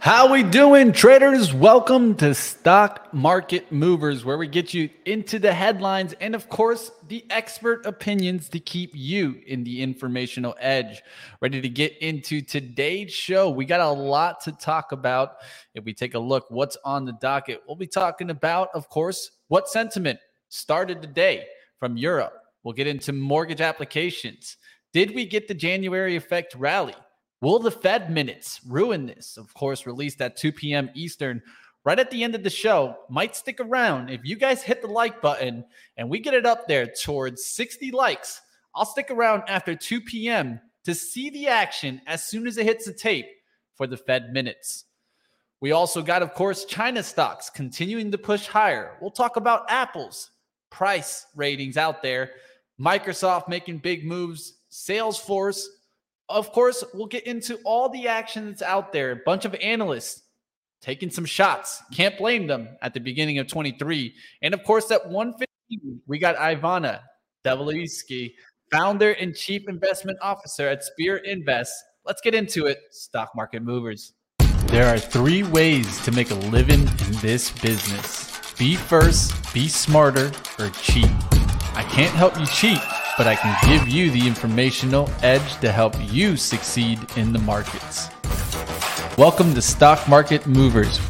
How we doing, traders? Welcome to Stock Market Movers, where we get you into the headlines and, of course, the expert opinions to keep you in the informational edge. Ready to get into today's show? We got a lot to talk about. If we take a look, what's on the docket? We'll be talking about, of course, what sentiment started today from Europe. We'll get into mortgage applications. Did we get the January effect rally? Will the Fed minutes ruin this? Of course, released at 2 p.m. Eastern. Right at the end of the show, might stick around. If you guys hit the like button and we get it up there towards 60 likes, I'll stick around after 2 p.m. to see the action as soon as it hits the tape for the Fed minutes. We also got, of course, China stocks continuing to push higher. We'll talk about Apple's price ratings out there, Microsoft making big moves, Salesforce of course, we'll get into all the action that's out there. A bunch of analysts taking some shots. Can't blame them at the beginning of 23. And of course, at 115, we got Ivana Delevska, founder and chief investment officer at Spear Invest. Let's get into it. Stock market movers. There are three ways to make a living in this business be first, be smarter, or cheat. I can't help you cheat but I can give you the informational edge to help you succeed in the markets. Welcome to Stock Market Movers.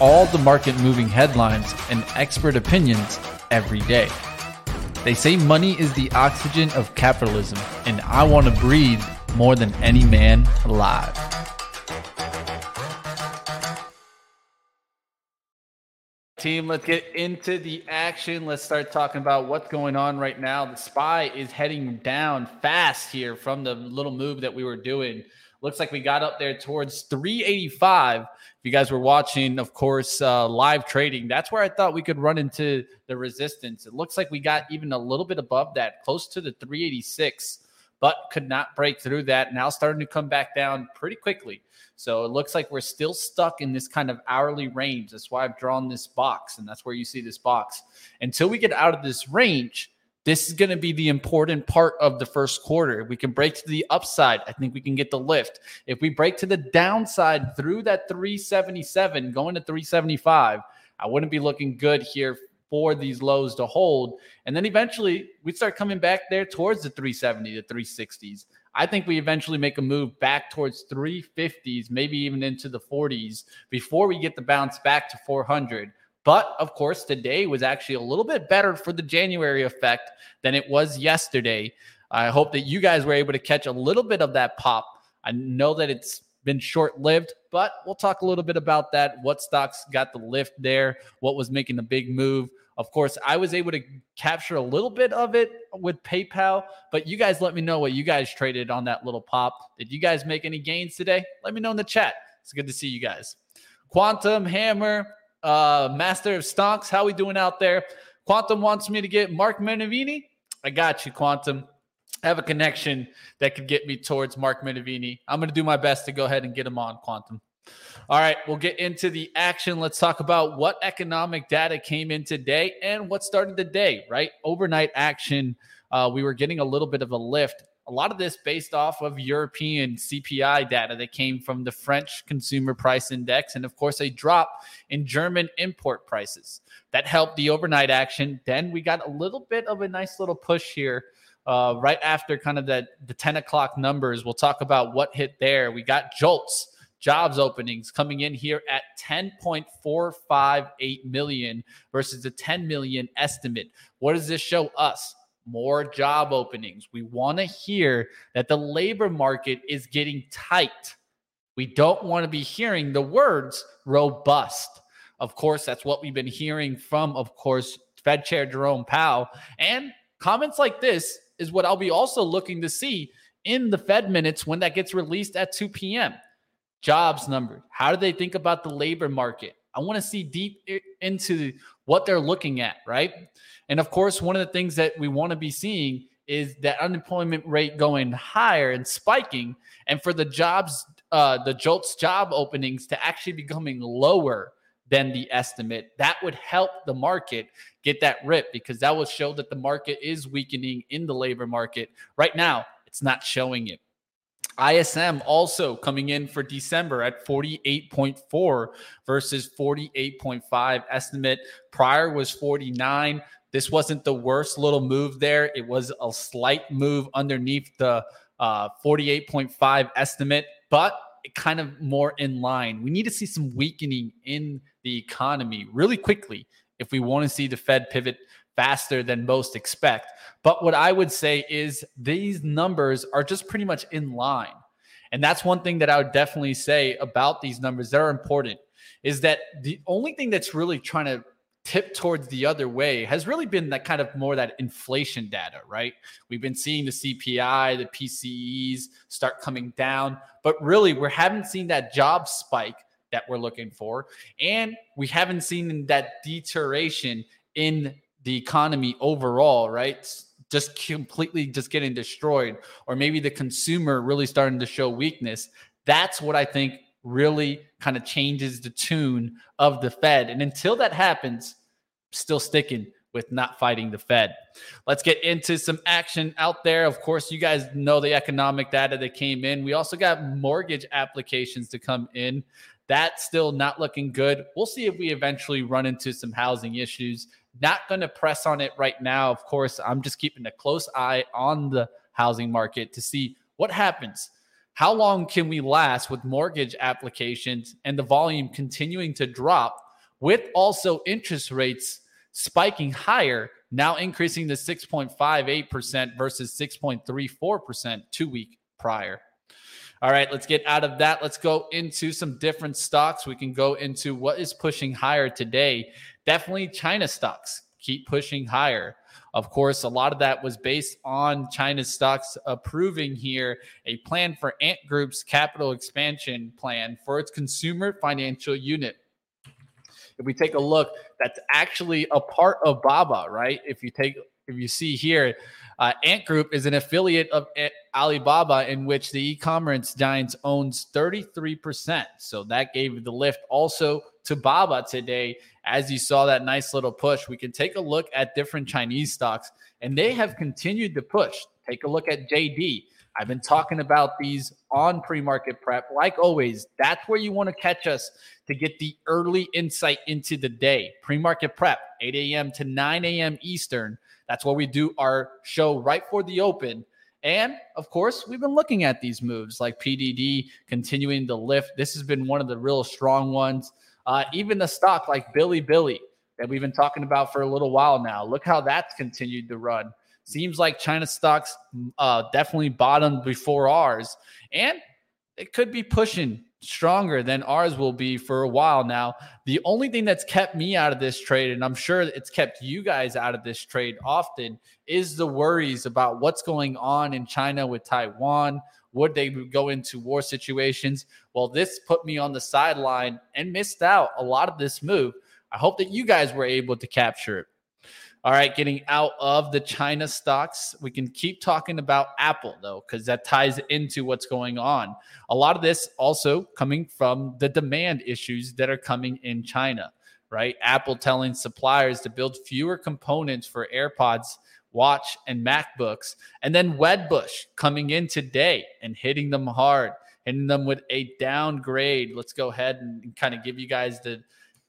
All the market moving headlines and expert opinions every day. They say money is the oxygen of capitalism, and I want to breathe more than any man alive. Team, let's get into the action. Let's start talking about what's going on right now. The SPY is heading down fast here from the little move that we were doing. Looks like we got up there towards 385. If you guys were watching, of course, uh, live trading, that's where I thought we could run into the resistance. It looks like we got even a little bit above that, close to the 386, but could not break through that. Now starting to come back down pretty quickly. So it looks like we're still stuck in this kind of hourly range. That's why I've drawn this box, and that's where you see this box. Until we get out of this range, this is going to be the important part of the first quarter. If we can break to the upside, I think we can get the lift. If we break to the downside through that 377, going to 375, I wouldn't be looking good here for these lows to hold. And then eventually we start coming back there towards the 370, the 360s. I think we eventually make a move back towards 350s, maybe even into the 40s before we get the bounce back to 400. But of course, today was actually a little bit better for the January effect than it was yesterday. I hope that you guys were able to catch a little bit of that pop. I know that it's been short lived, but we'll talk a little bit about that. What stocks got the lift there? What was making the big move? Of course, I was able to capture a little bit of it with PayPal, but you guys let me know what you guys traded on that little pop. Did you guys make any gains today? Let me know in the chat. It's good to see you guys. Quantum Hammer, uh, Master of Stocks, how we doing out there? Quantum wants me to get Mark Minervini. I got you, Quantum. Have a connection that could get me towards Mark Minervini. I'm going to do my best to go ahead and get him on, Quantum. All right, we'll get into the action. Let's talk about what economic data came in today and what started the day, right? Overnight action. Uh, we were getting a little bit of a lift. A lot of this based off of European CPI data that came from the French Consumer Price Index, and of course, a drop in German import prices. That helped the overnight action. Then we got a little bit of a nice little push here uh, right after kind of that the 10 o'clock numbers. We'll talk about what hit there. We got jolts jobs openings coming in here at 10.458 million versus the 10 million estimate. What does this show us? More job openings. We want to hear that the labor market is getting tight. We don't want to be hearing the words robust. Of course, that's what we've been hearing from, of course, Fed Chair Jerome Powell. And comments like this is what I'll be also looking to see in the Fed minutes when that gets released at 2 p.m jobs numbers. How do they think about the labor market? I want to see deep into what they're looking at, right? And of course, one of the things that we want to be seeing is that unemployment rate going higher and spiking, and for the jobs, uh, the JOLTS job openings to actually becoming lower than the estimate. That would help the market get that rip because that will show that the market is weakening in the labor market. Right now, it's not showing it. ISM also coming in for December at 48.4 versus 48.5 estimate. Prior was 49. This wasn't the worst little move there. It was a slight move underneath the uh, 48.5 estimate, but kind of more in line. We need to see some weakening in the economy really quickly if we want to see the Fed pivot faster than most expect. But what I would say is these numbers are just pretty much in line. And that's one thing that I would definitely say about these numbers that are important is that the only thing that's really trying to tip towards the other way has really been that kind of more that inflation data, right? We've been seeing the CPI, the PCEs start coming down, but really we haven't seen that job spike that we're looking for. And we haven't seen that deterioration in the economy overall, right? Just completely just getting destroyed, or maybe the consumer really starting to show weakness. That's what I think really kind of changes the tune of the Fed. And until that happens, still sticking with not fighting the Fed. Let's get into some action out there. Of course, you guys know the economic data that came in. We also got mortgage applications to come in. That's still not looking good. We'll see if we eventually run into some housing issues. Not going to press on it right now. Of course, I'm just keeping a close eye on the housing market to see what happens how long can we last with mortgage applications and the volume continuing to drop with also interest rates spiking higher, now increasing to 6.58% versus 6.34% two week prior? All right, let's get out of that. Let's go into some different stocks. We can go into what is pushing higher today. Definitely China stocks keep pushing higher. Of course, a lot of that was based on China's stocks approving here a plan for Ant Group's capital expansion plan for its consumer financial unit. If we take a look, that's actually a part of Baba, right? If you take if you see here, uh, Ant Group is an affiliate of Alibaba in which the e-commerce giants owns 33%. So that gave the lift also to Baba today. As you saw that nice little push, we can take a look at different Chinese stocks and they have continued to push. Take a look at JD. I've been talking about these on pre market prep. Like always, that's where you want to catch us to get the early insight into the day. Pre market prep, 8 a.m. to 9 a.m. Eastern. That's where we do our show right for the open. And of course, we've been looking at these moves like PDD continuing to lift. This has been one of the real strong ones. Uh, even the stock like Bilibili that we've been talking about for a little while now. Look how that's continued to run. Seems like China stocks uh, definitely bottomed before ours, and it could be pushing stronger than ours will be for a while now. The only thing that's kept me out of this trade, and I'm sure it's kept you guys out of this trade often, is the worries about what's going on in China with Taiwan. Would they go into war situations? Well, this put me on the sideline and missed out a lot of this move. I hope that you guys were able to capture it. All right, getting out of the China stocks, we can keep talking about Apple though, because that ties into what's going on. A lot of this also coming from the demand issues that are coming in China, right? Apple telling suppliers to build fewer components for AirPods, Watch, and MacBooks. And then Wedbush coming in today and hitting them hard, hitting them with a downgrade. Let's go ahead and kind of give you guys the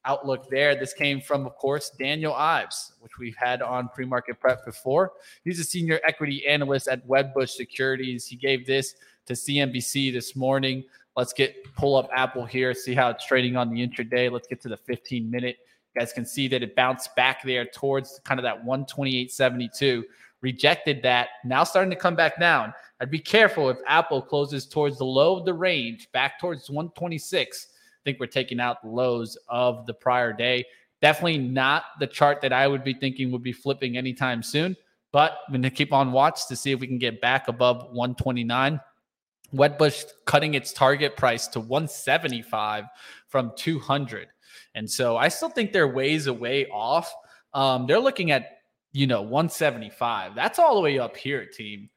outlook there. This came from, of course, Daniel Ives, which we've had on pre market prep before. He's a senior equity analyst at Wedbush Securities. He gave this to CNBC this morning. Let's get pull up Apple here, see how it's trading on the intraday. Let's get to the 15 minute. You guys can see that it bounced back there towards kind of that 128.72. Rejected that. Now starting to come back down. I'd be careful if Apple closes towards the low of the range, back towards 126 think we're taking out the lows of the prior day. Definitely not the chart that I would be thinking would be flipping anytime soon, but I'm going to keep on watch to see if we can get back above 129. Wedbush cutting its target price to 175 from 200. And so I still think they're ways away off. Um, they're looking at, you know, 175. That's all the way up here, team.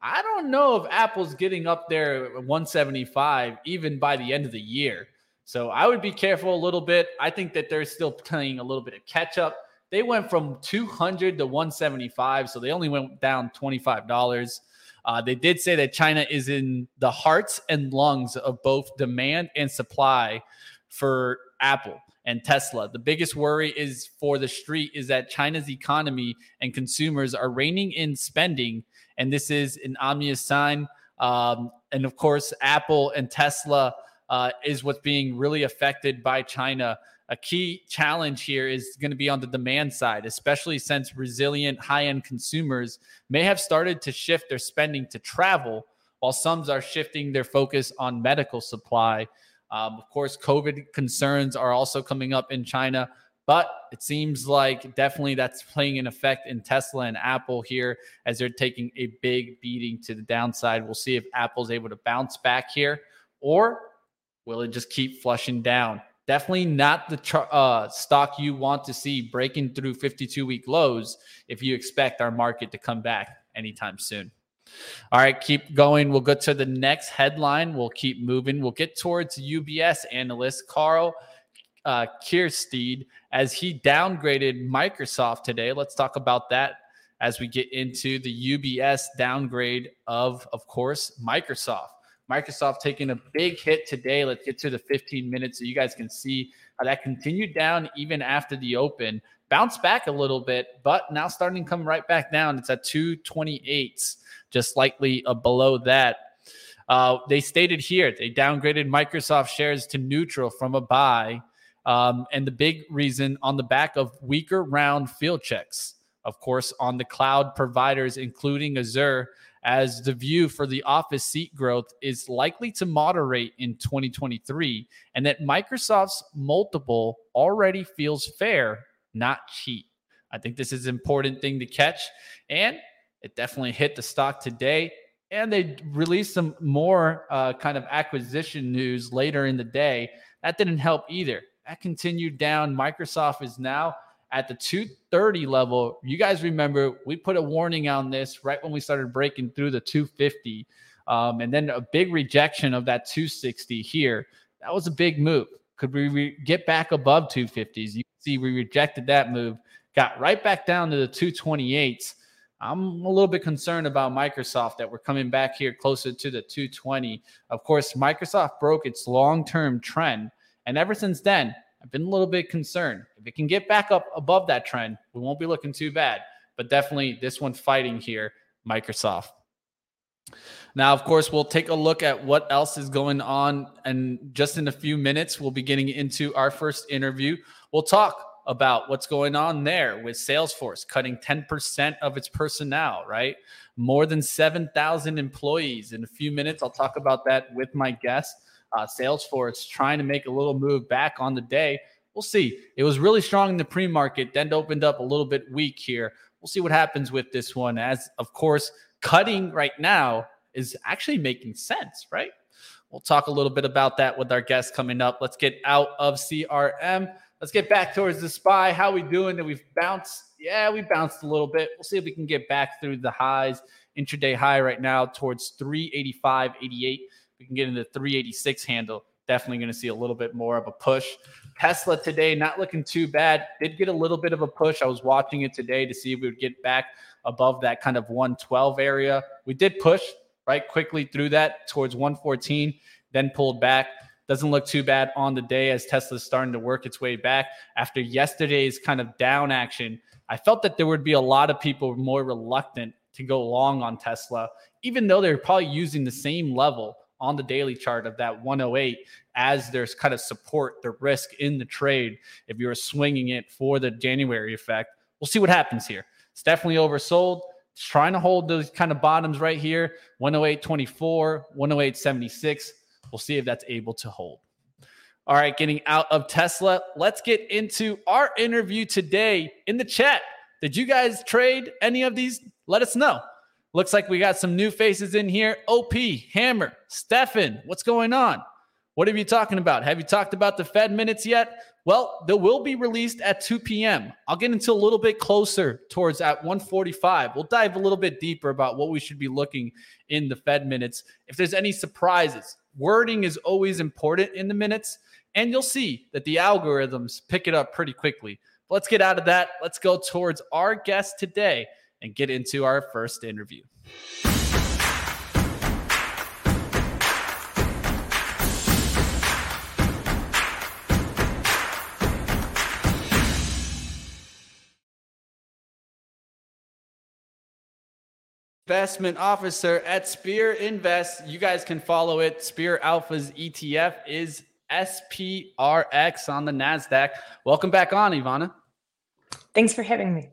I don't know if Apple's getting up there 175 even by the end of the year. So I would be careful a little bit. I think that they're still playing a little bit of catch up. They went from 200 to 175, so they only went down $25. Uh, they did say that China is in the hearts and lungs of both demand and supply for Apple and Tesla. The biggest worry is for the street is that China's economy and consumers are reining in spending, and this is an ominous sign. Um, and of course, Apple and Tesla uh, is what's being really affected by China. A key challenge here is going to be on the demand side, especially since resilient high end consumers may have started to shift their spending to travel, while some are shifting their focus on medical supply. Um, of course, COVID concerns are also coming up in China, but it seems like definitely that's playing an effect in Tesla and Apple here as they're taking a big beating to the downside. We'll see if Apple's able to bounce back here or will it just keep flushing down? Definitely not the uh, stock you want to see breaking through 52 week lows if you expect our market to come back anytime soon. All right, keep going. We'll go to the next headline. We'll keep moving. We'll get towards UBS analyst Karl uh, Keirstead as he downgraded Microsoft today. Let's talk about that as we get into the UBS downgrade of, of course, Microsoft. Microsoft taking a big hit today. Let's get to the 15 minutes so you guys can see how that continued down even after the open. Bounced back a little bit, but now starting to come right back down. It's at 228, just slightly uh, below that. Uh, they stated here they downgraded Microsoft shares to neutral from a buy. Um, and the big reason on the back of weaker round field checks, of course, on the cloud providers, including Azure, as the view for the office seat growth is likely to moderate in 2023, and that Microsoft's multiple already feels fair, not cheap. I think this is an important thing to catch, and it definitely hit the stock today. And they released some more uh, kind of acquisition news later in the day. That didn't help either. That continued down. Microsoft is now at the 230 level. You guys remember we put a warning on this right when we started breaking through the 250. Um, and then a big rejection of that 260 here. That was a big move. Could we re- get back above 250s? You see, we rejected that move, got right back down to the 228s. I'm a little bit concerned about Microsoft that we're coming back here closer to the 220. Of course, Microsoft broke its long term trend. And ever since then, I've been a little bit concerned. If it can get back up above that trend, we won't be looking too bad. But definitely this one fighting here, Microsoft. Now, of course, we'll take a look at what else is going on. And just in a few minutes, we'll be getting into our first interview. We'll talk about what's going on there with Salesforce cutting 10% of its personnel, right? More than 7,000 employees. In a few minutes, I'll talk about that with my guest uh, Salesforce trying to make a little move back on the day. We'll see. It was really strong in the pre market, then opened up a little bit weak here. We'll see what happens with this one. As of course, cutting right now is actually making sense, right? We'll talk a little bit about that with our guest coming up. Let's get out of CRM. Let's get back towards the SPY. How are we doing? That we've bounced. Yeah, we bounced a little bit. We'll see if we can get back through the highs. Intraday high right now towards 385.88 we can get into 386 handle. Definitely going to see a little bit more of a push. Tesla today, not looking too bad. Did get a little bit of a push. I was watching it today to see if we would get back above that kind of 112 area. We did push right quickly through that towards 114, then pulled back. Doesn't look too bad on the day as Tesla's starting to work its way back. After yesterday's kind of down action, I felt that there would be a lot of people more reluctant to go long on Tesla, even though they're probably using the same level on the daily chart of that 108 as there's kind of support the risk in the trade if you're swinging it for the January effect. We'll see what happens here. It's definitely oversold. It's trying to hold those kind of bottoms right here 108.24, 108.76. We'll see if that's able to hold. All right, getting out of Tesla. Let's get into our interview today in the chat. Did you guys trade any of these? Let us know. Looks like we got some new faces in here. OP, Hammer, Stefan, what's going on? What have you talking about? Have you talked about the Fed minutes yet? Well, they will be released at 2 p.m. I'll get into a little bit closer towards at 145. We'll dive a little bit deeper about what we should be looking in the Fed minutes. If there's any surprises, wording is always important in the minutes, and you'll see that the algorithms pick it up pretty quickly. Let's get out of that. Let's go towards our guest today and get into our first interview. investment officer at Spear Invest. You guys can follow it. Spear Alpha's ETF is SPRX on the NASDAQ. Welcome back on, Ivana. Thanks for having me.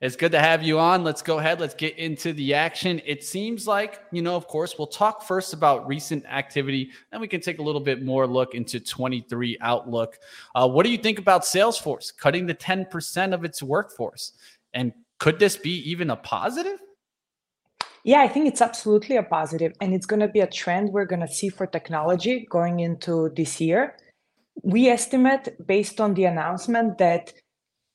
It's good to have you on. Let's go ahead. Let's get into the action. It seems like, you know, of course, we'll talk first about recent activity, and we can take a little bit more look into 23 outlook. Uh, what do you think about Salesforce cutting the 10% of its workforce? And could this be even a positive? Yeah, I think it's absolutely a positive, and it's going to be a trend we're going to see for technology going into this year. We estimate, based on the announcement, that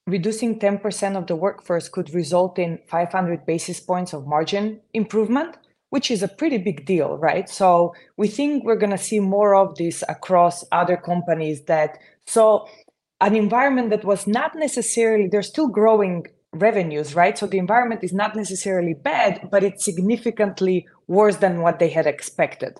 reducing 10% of the workforce could result in 500 basis points of margin improvement, which is a pretty big deal, right? So we think we're going to see more of this across other companies that saw an environment that was not necessarily, they're still growing revenues, right? So the environment is not necessarily bad, but it's significantly worse than what they had expected.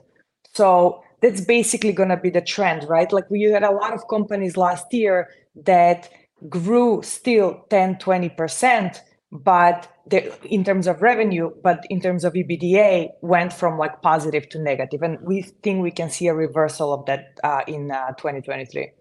So that's basically going to be the trend, right? Like we had a lot of companies last year that grew still 10, 20%, but in terms of revenue, but in terms of EBITDA, went from like positive to negative. And we think we can see a reversal of that uh, in uh, 2023.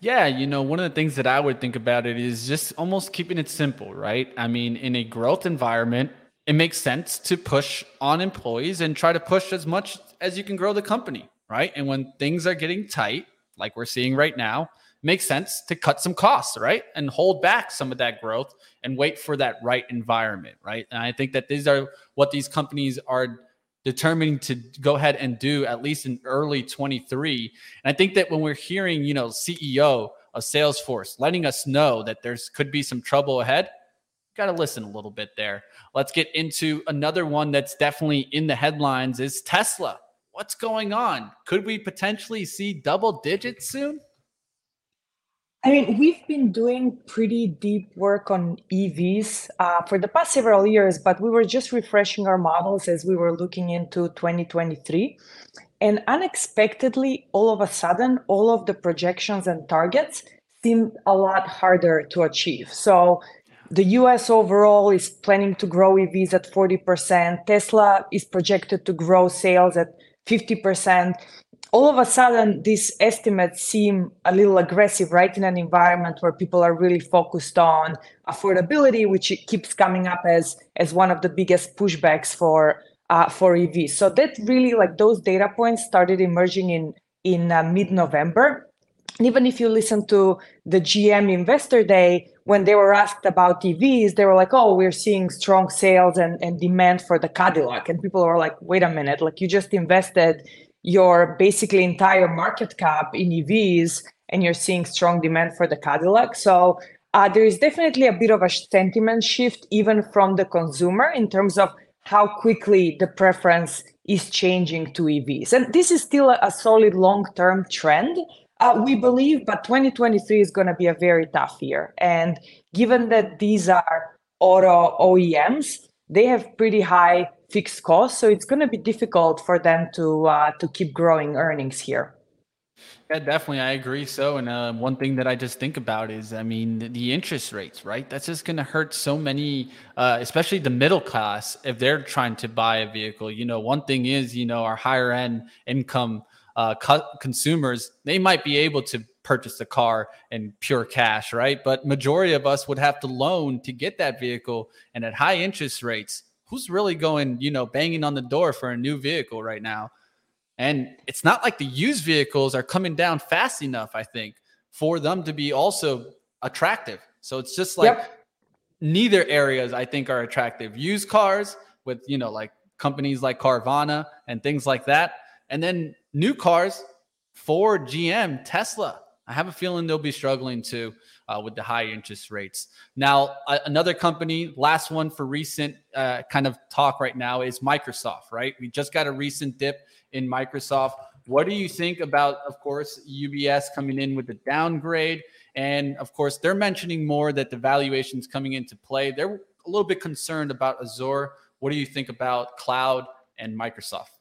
Yeah, you know, one of the things that I would think about it is just almost keeping it simple, right? I mean, in a growth environment, it makes sense to push on employees and try to push as much as you can grow the company, right? And when things are getting tight, like we're seeing right now, makes sense to cut some costs, right? And hold back some of that growth and wait for that right environment, right? And I think that these are what these companies are determining to go ahead and do at least in early 23. And I think that when we're hearing, you know, CEO of Salesforce letting us know that there's could be some trouble ahead, got to listen a little bit there. Let's get into another one that's definitely in the headlines is Tesla. What's going on? Could we potentially see double digits soon? I mean, we've been doing pretty deep work on EVs uh, for the past several years, but we were just refreshing our models as we were looking into 2023. And unexpectedly, all of a sudden, all of the projections and targets seemed a lot harder to achieve. So the US overall is planning to grow EVs at 40%. Tesla is projected to grow sales at 50% all of a sudden these estimates seem a little aggressive right in an environment where people are really focused on affordability which keeps coming up as as one of the biggest pushbacks for uh, for EVs. So that really like those data points started emerging in in uh, mid-November. And even if you listen to the GM Investor Day, when they were asked about EVs, they were like, "Oh, we're seeing strong sales and, and demand for the Cadillac," and people were like, "Wait a minute! Like you just invested your basically entire market cap in EVs and you're seeing strong demand for the Cadillac. So uh, there is definitely a bit of a sentiment shift, even from the consumer, in terms of how quickly the preference is changing to EVs. And this is still a, solid long term trend, uh, we believe, but 2023 is going to be a very tough year. And given that these are auto OEMs, they have pretty high fixed costs, so it's going to be difficult for them to uh, to keep growing earnings here. Yeah, definitely. I agree. So, and uh, one thing that I just think about is, I mean, the, the interest rates, right? That's just going to hurt so many, uh, especially the middle class, if they're trying to buy a vehicle. You know, one thing is, you know, our higher end income uh, co- consumers, they might be able to purchase a car in pure cash, right? But majority of us would have to loan to get that vehicle, and at high interest rates, who's really going, you know, banging on the door for a new vehicle right now? And it's not like the used vehicles are coming down fast enough, I think, for them to be also attractive. So it's just like yep. neither areas I think are attractive. Used cars with, you know, like companies like Carvana and things like that. And then new cars, Ford, GM, Tesla. I have a feeling they'll be struggling too uh, with the high interest rates. Now, another company, last one for recent uh, kind of talk right now is Microsoft, right? We just got a recent dip in Microsoft. What do you think about, of course, UBS coming in with the downgrade? And of course, they're mentioning more that the valuation's coming into play. They're a little bit concerned about Azure. What do you think about cloud and Microsoft?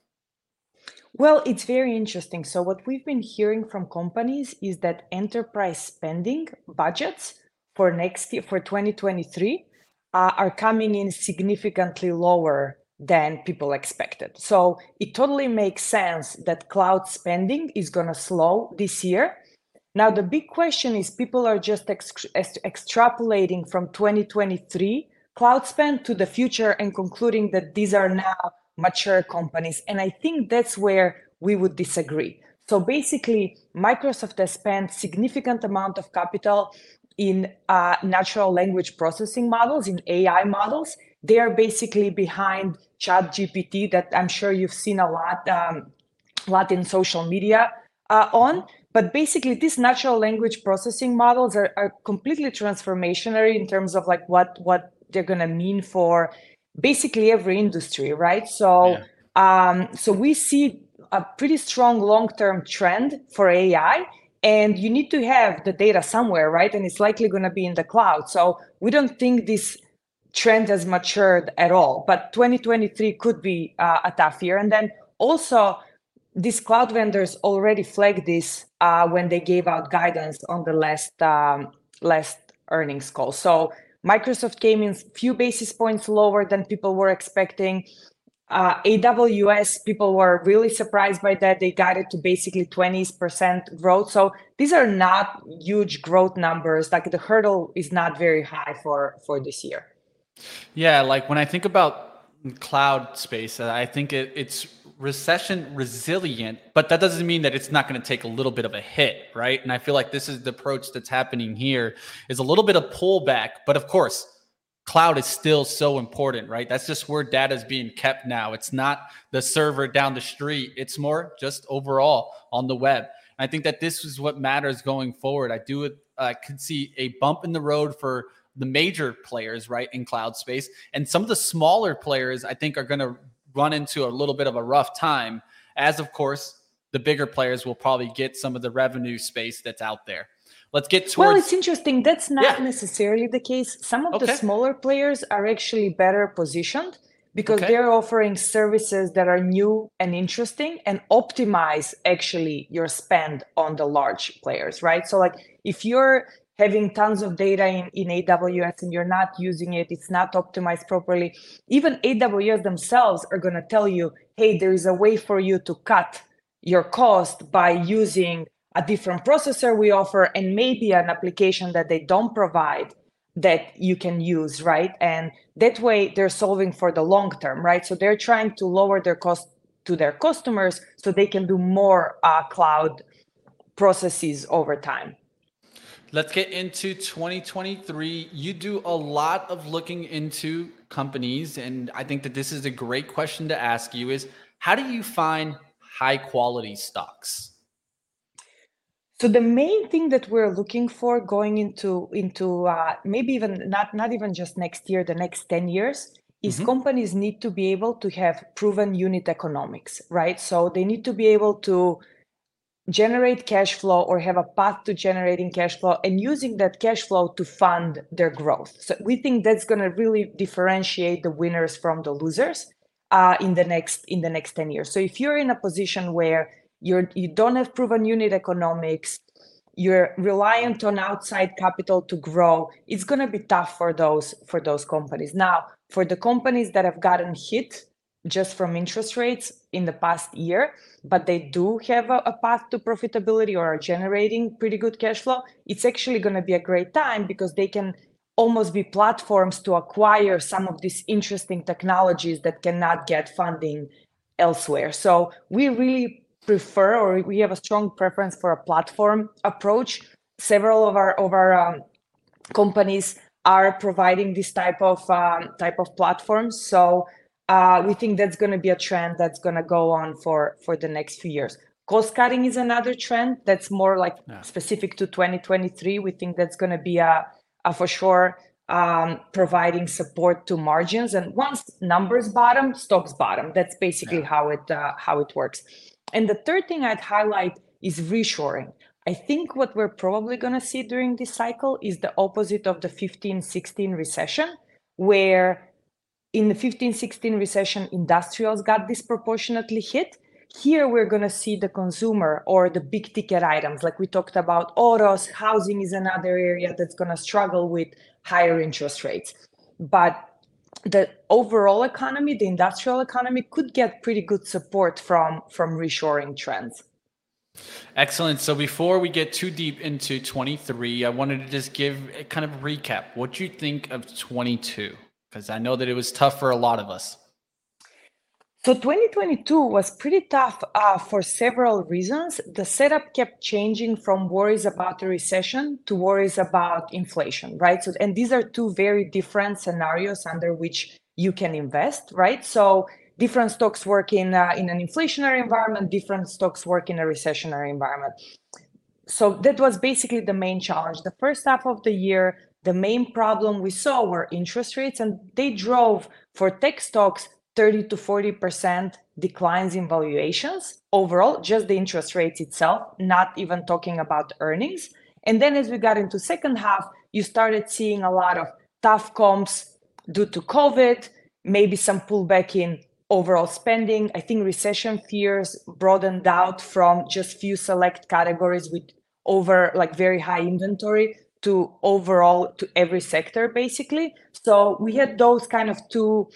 Well, it's very interesting. So, what we've been hearing from companies is that enterprise spending budgets for next year, for 2023, uh, are coming in significantly lower than people expected. So it totally makes sense that cloud spending is going to slow this year. Now, the big question is people are just ex- extrapolating from 2023 cloud spend to the future and concluding that these are now mature companies. And I think that's where we would disagree. So basically, Microsoft has spent significant amount of capital in uh, natural language processing models, in AI models. They are basically behind Chat GPT that I'm sure you've seen a lot, um, lot in social media uh, on. But basically, these natural language processing models are, are completely transformational in terms of like what what they're gonna mean for basically every industry, right? So, yeah. um, so we see a pretty strong long-term trend for AI, and you need to have the data somewhere, right? And it's likely going to be in the cloud. So we don't think this trend has matured at all. But 2023 could be uh, a tough year, and then also these cloud vendors already flagged this uh, when they gave out guidance on the last um, last earnings call. So Microsoft came in few basis points lower than people were expecting. Uh, AWS, people were really surprised by that. They guided to basically 20% growth. So these are not huge growth numbers. Like the hurdle is not very high for for this year. Yeah, like when I think about cloud space, I think it, it's recession resilient, but that doesn't mean that it's not going to take a little bit of a hit, right? And I feel like this is the approach that's happening here is a little bit of pullback, but of course, cloud is still so important, right? That's just where data is being kept now. It's not the server down the street. It's more just overall on the web. And I think that this is what matters going forward. I do uh, could see a bump in the road for the major players, right, in cloud space, and some of the smaller players. I think are going to run into a little bit of a rough time, as of course the bigger players will probably get some of the revenue space that's out there. Let's get towards. Well, it's interesting. That's not yeah. necessarily the case. Some of okay. the smaller players are actually better positioned because okay. they're offering services that are new and interesting and optimize actually your spend on the large players, right? So, like if you're having tons of data in, in AWS and you're not using it, it's not optimized properly. Even AWS themselves are going to tell you, hey, there is a way for you to cut your cost by using a different processor we offer and maybe an application that they don't provide that you can use, right? And that way they're solving for the long term, right? So they're trying to lower their cost to their customers so they can do more uh, cloud processes over time. Let's get into 2023. You do a lot of looking into companies, and I think that this is a great question to ask you is how do you find high quality stocks? So the main thing that we're looking for going into into uh, maybe even not not even just next year, the next 10 years, is mm-hmm. companies need to be able to have proven unit economics, right? So they need to be able to generate cash flow or have a path to generating cash flow and using that cash flow to fund their growth. So we think that's going to really differentiate the winners from the losers uh, in the next in the next 10 years. So if you're in a position where you're you don't have proven unit economics, you're reliant on outside capital to grow, it's going to be tough for those for those companies. Now, for the companies that have gotten hit just from interest rates in the past year, but they do have a, a, path to profitability or are generating pretty good cash flow, it's actually going to be a great time because they can almost be platforms to acquire some of these interesting technologies that cannot get funding elsewhere. So we really prefer or we have a strong preference for a platform approach. Several of our of our um, companies are providing this type of um, type of platforms. So uh, we think that's going to be a trend that's going to go on for for the next few years. Cost cutting is another trend that's more like yeah. specific to 2023 we think that's going to be a, a for sure um, providing support to margins. And once numbers bottom stocks bottom. That's basically yeah. how it uh, how it works. And the third thing i'd highlight is reshoring. I think what we're probably going to see during this cycle is the opposite of the 15 16 recession where in the 15 16 recession industrials got disproportionately hit here we're going to see the consumer or the big ticket items like we talked about autos housing is another area that's going to struggle with higher interest rates but the overall economy, the industrial economy, could get pretty good support from from reshoring trends. Excellent. So before we get too deep into 23, I wanted to just give a kind of recap. What do you think of 22? Because I know that it was tough for a lot of us. So 2022 was pretty tough uh, for several reasons. The setup kept changing from worries about a recession to worries about inflation, right? So, and these are two very different scenarios under which you can invest, right? So different stocks work in uh, in an inflationary environment, different stocks work in a recessionary environment. So that was basically the main challenge. The first half of the year, the main problem we saw were interest rates, and they drove for tech stocks 30 to 40% declines in valuations overall, just the interest rates itself, not even talking about earnings. And then as we got into second half, you started seeing a lot of tough comps due to COVID, maybe some pullback in overall spending. I think recession fears broadened out from just few select categories with over like very high inventory to overall to every sector basically. So we had those kind of two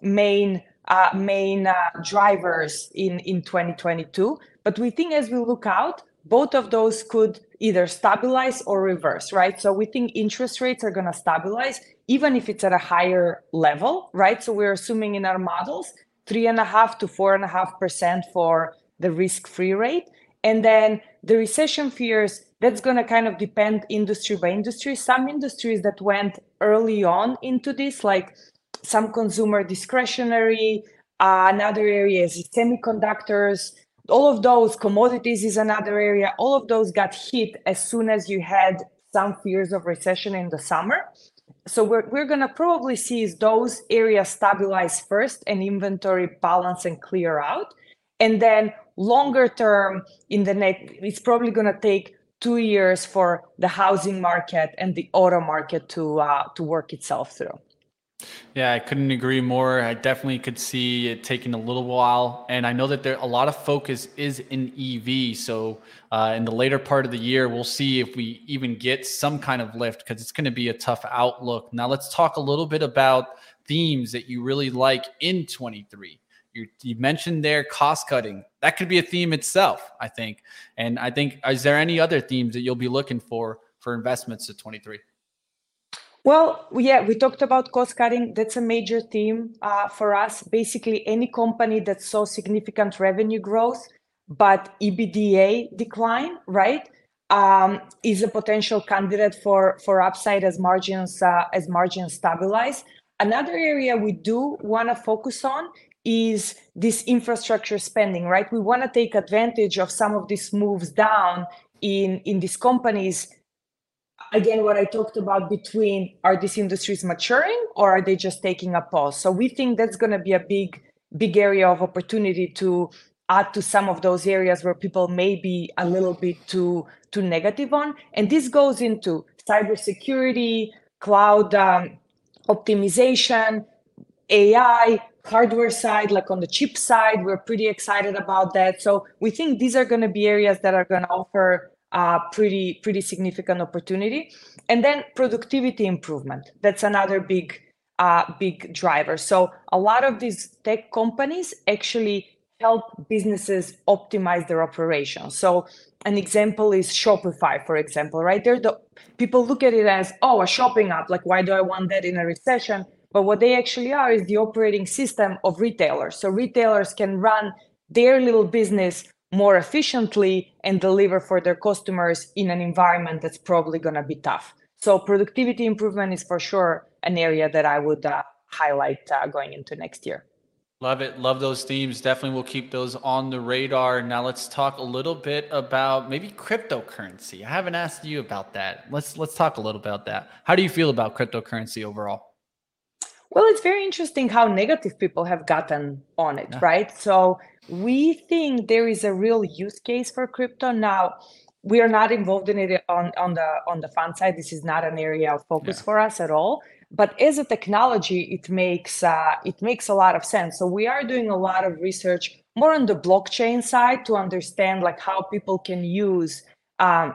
main uh, main uh, drivers in in 2022. But we think as we look out, both of those could either stabilize or reverse, right? So we think interest rates are going to stabilize, even if it's at a higher level, right? So we're assuming in our models three and a half to four and a half percent for the risk-free rate, and then the recession fears that's going to kind of depend industry by industry. Some industries that went early on into this, like some consumer discretionary, uh, another area is semiconductors. All of those commodities is another area. All of those got hit as soon as you had some fears of recession in the summer. So we're, we're going to probably see is those areas stabilize first and inventory balance and clear out. And then longer term in the next, it's probably going to take two years for the housing market and the auto market to uh, to work itself through. Yeah, I couldn't agree more. I definitely could see it taking a little while, and I know that there a lot of focus is in EV. So uh, in the later part of the year, we'll see if we even get some kind of lift because it's going to be a tough outlook. Now let's talk a little bit about themes that you really like in 23. You, you mentioned there cost cutting. That could be a theme itself, I think. And I think is there any other themes that you'll be looking for for investments at 23? Well, yeah, we talked about cost cutting. That's a major theme uh, for us. Basically, any company that saw significant revenue growth but EBITDA decline, right, um, is a potential candidate for for upside as margins uh, as margins stabilize. Another area we do want to focus on is this infrastructure spending, right? We want to take advantage of some of these moves down in in these companies. Again what i talked about between are these industries maturing or are they just taking a pause? So we think that's going to be a big big area of opportunity to add to some of those areas where people may be a little bit too too negative on. And this goes into cybersecurity cloud um, optimization ai hardware side like on the chip side we're pretty excited about that so we think these are going to be areas that are going to offer uh, pretty pretty significant opportunity. And then productivity improvement. That's another big uh, big driver. So a lot of these tech companies actually help businesses optimize their operations. So an example is Shopify, for example, right? They're the people look at it as, oh, a shopping app. Like, why do I want that in a recession? But what they actually are is the operating system of retailers. So retailers can run their little business more efficiently and deliver for their customers in an environment that's probably going to be tough. So productivity improvement is for sure an area that I would uh, highlight uh, going into next year. Love it. Love those themes. Definitely will keep those on the radar. Now let's talk a little bit about maybe cryptocurrency. I haven't asked you about that. Let's let's talk a little about that. How do you feel about cryptocurrency overall? Well, it's very interesting how negative people have gotten on it, yeah. right? So we think there is a real use case for crypto now. We are not involved in it on, on the on the fund side. This is not an area of focus yeah. for us at all. But as a technology, it makes uh, it makes a lot of sense. So we are doing a lot of research more on the blockchain side to understand like how people can use um,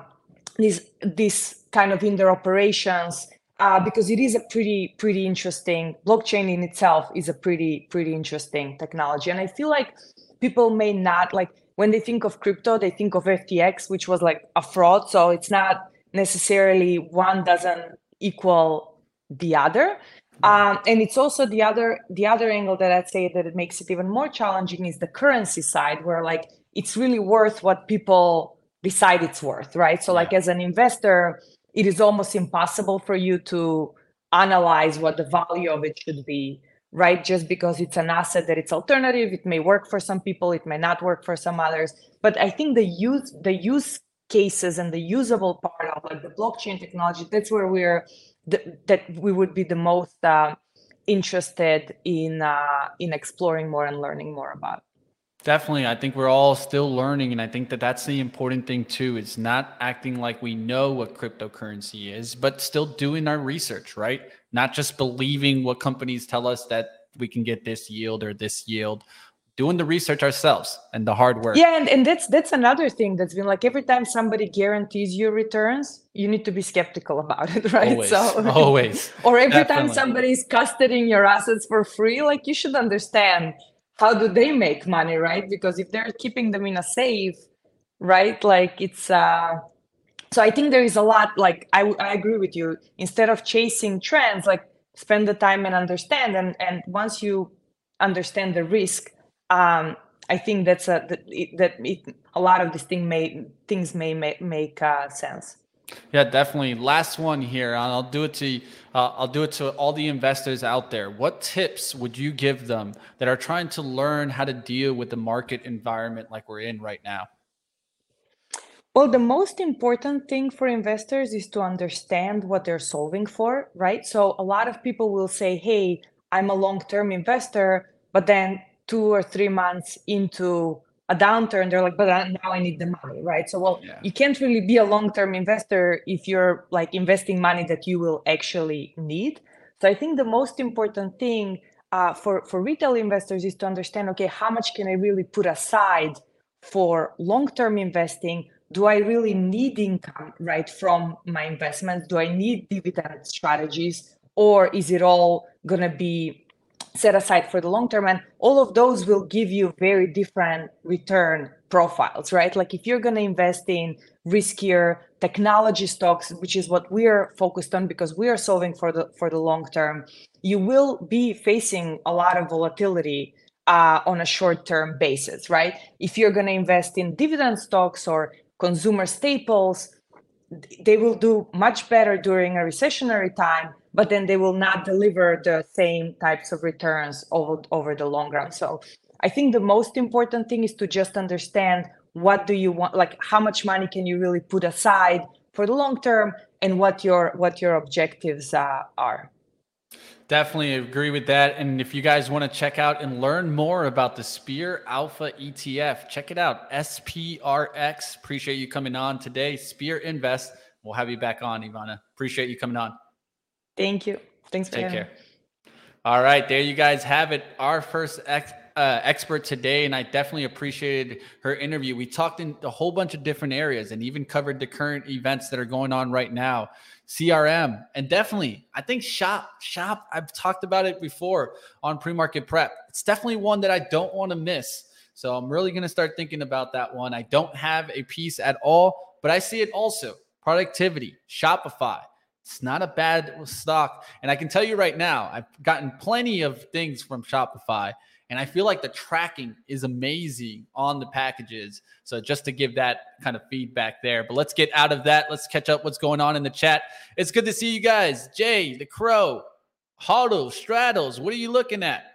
this this kind of in their operations uh, because it is a pretty pretty interesting blockchain in itself is a pretty pretty interesting technology, and I feel like people may not like when they think of crypto, they think of FTX, which was like a fraud. So it's not necessarily one doesn't equal the other. Um, and it's also the other the other angle that I'd say that it makes it even more challenging is the currency side, where like it's really worth what people decide it's worth, right? So yeah. like as an investor, it is almost impossible for you to analyze what the value of it should be right? Just because it's an asset that it's alternative it may work for some people it may not work for some others. But i think the use the use cases and the usable part of like the blockchain technology that's where we're the, that we would be the most uh, interested in uh, in exploring more and learning more about Definitely. I think we're all still learning. And I think that that's the important thing, too. Is not acting like we know what cryptocurrency is, but still doing our research, right? Not just believing what companies tell us that we can get this yield or this yield, doing the research ourselves and the hard work. Yeah. And, and that's, that's another thing that's been like every time somebody guarantees you returns, you need to be skeptical about it, right? Always. So, always. or every Definitely. time somebody's custodying your assets for free, like you should understand how do they make money right? Because if they're keeping them in a safe right like it's uh so i think there is a lot like i, I agree with you. Instead of chasing trends like spend the time and understand and and once you understand the risk um i think that's a that, it, that it, a lot of these thing may things may make, make uh, sense yeah, definitely. Last one here. I'll do it to uh, I'll do it to all the investors out there. What tips would you give them that are trying to learn how to deal with the market environment like we're in right now? Well, the most important thing for investors is to understand what they're solving for, right? So a lot of people will say, "Hey, I'm a long-term investor," but then 2 or 3 months into a downturn, they're like, but now I need the money, right? So, well, yeah. you can't really be a long term investor if you're like investing money that you will actually need. So, I think the most important thing uh, for for retail investors is to understand, okay, how much can I really put aside for long term investing? Do I really need income, right, from my investments? Do I need dividend strategies, or is it all gonna be set aside for the long term and all of those will give you very different return profiles right? Like if you're going to invest in riskier technology stocks which is what we're focused on because we are solving for the for the long term you will be facing a lot of volatility uh, on a short term basis right? If you're going to invest in dividend stocks or consumer staples they will do much better during a recessionary time but then they will not deliver the same types of returns over, over the long run. So I think the most important thing is to just understand what do you want, like how much money can you really put aside for the long term and what your what your objectives uh, are. Definitely agree with that. And if you guys want to check out and learn more about the Spear Alpha ETF, check it out. SPRX. Appreciate you coming on today. Spear Invest. We'll have you back on, Ivana. Appreciate you coming on. Thank you. Thanks for Take care. All right, there you guys have it. Our first ex- uh, expert today, and I definitely appreciated her interview. We talked in a whole bunch of different areas and even covered the current events that are going on right now, CRM, and definitely, I think shop shop. I've talked about it before on pre-market prep. It's definitely one that I don't want to miss. So I'm really going to start thinking about that one. I don't have a piece at all, but I see it also. Productivity, Shopify, it's not a bad stock. And I can tell you right now, I've gotten plenty of things from Shopify, and I feel like the tracking is amazing on the packages. So just to give that kind of feedback there. But let's get out of that. Let's catch up what's going on in the chat. It's good to see you guys. Jay, the Crow, Huddle, Straddles. What are you looking at?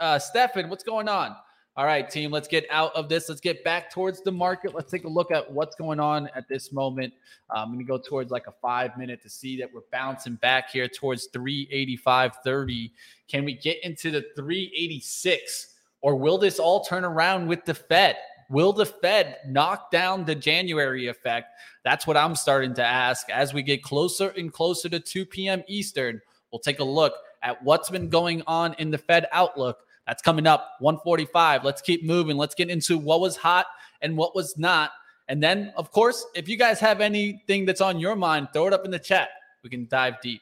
Uh, Stefan, what's going on? All right, team, let's get out of this. Let's get back towards the market. Let's take a look at what's going on at this moment. I'm going to go towards like a five minute to see that we're bouncing back here towards 385.30. Can we get into the 386 or will this all turn around with the Fed? Will the Fed knock down the January effect? That's what I'm starting to ask as we get closer and closer to 2 p.m. Eastern. We'll take a look at what's been going on in the Fed outlook that's coming up 145. Let's keep moving. Let's get into what was hot and what was not. And then, of course, if you guys have anything that's on your mind, throw it up in the chat. We can dive deep.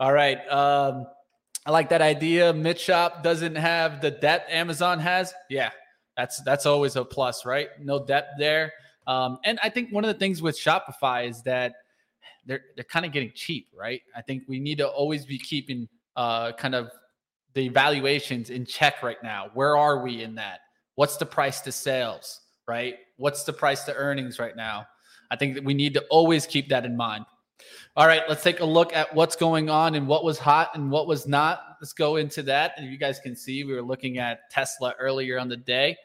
All right. Um, I like that idea. Mitshop doesn't have the depth Amazon has. Yeah, that's that's always a plus, right? No depth there. Um, and I think one of the things with Shopify is that they're they're kind of getting cheap, right? I think we need to always be keeping uh, kind of the valuations in check right now. Where are we in that? What's the price to sales, right? What's the price to earnings right now? I think that we need to always keep that in mind. All right, let's take a look at what's going on and what was hot and what was not. Let's go into that. And you guys can see we were looking at Tesla earlier on the day.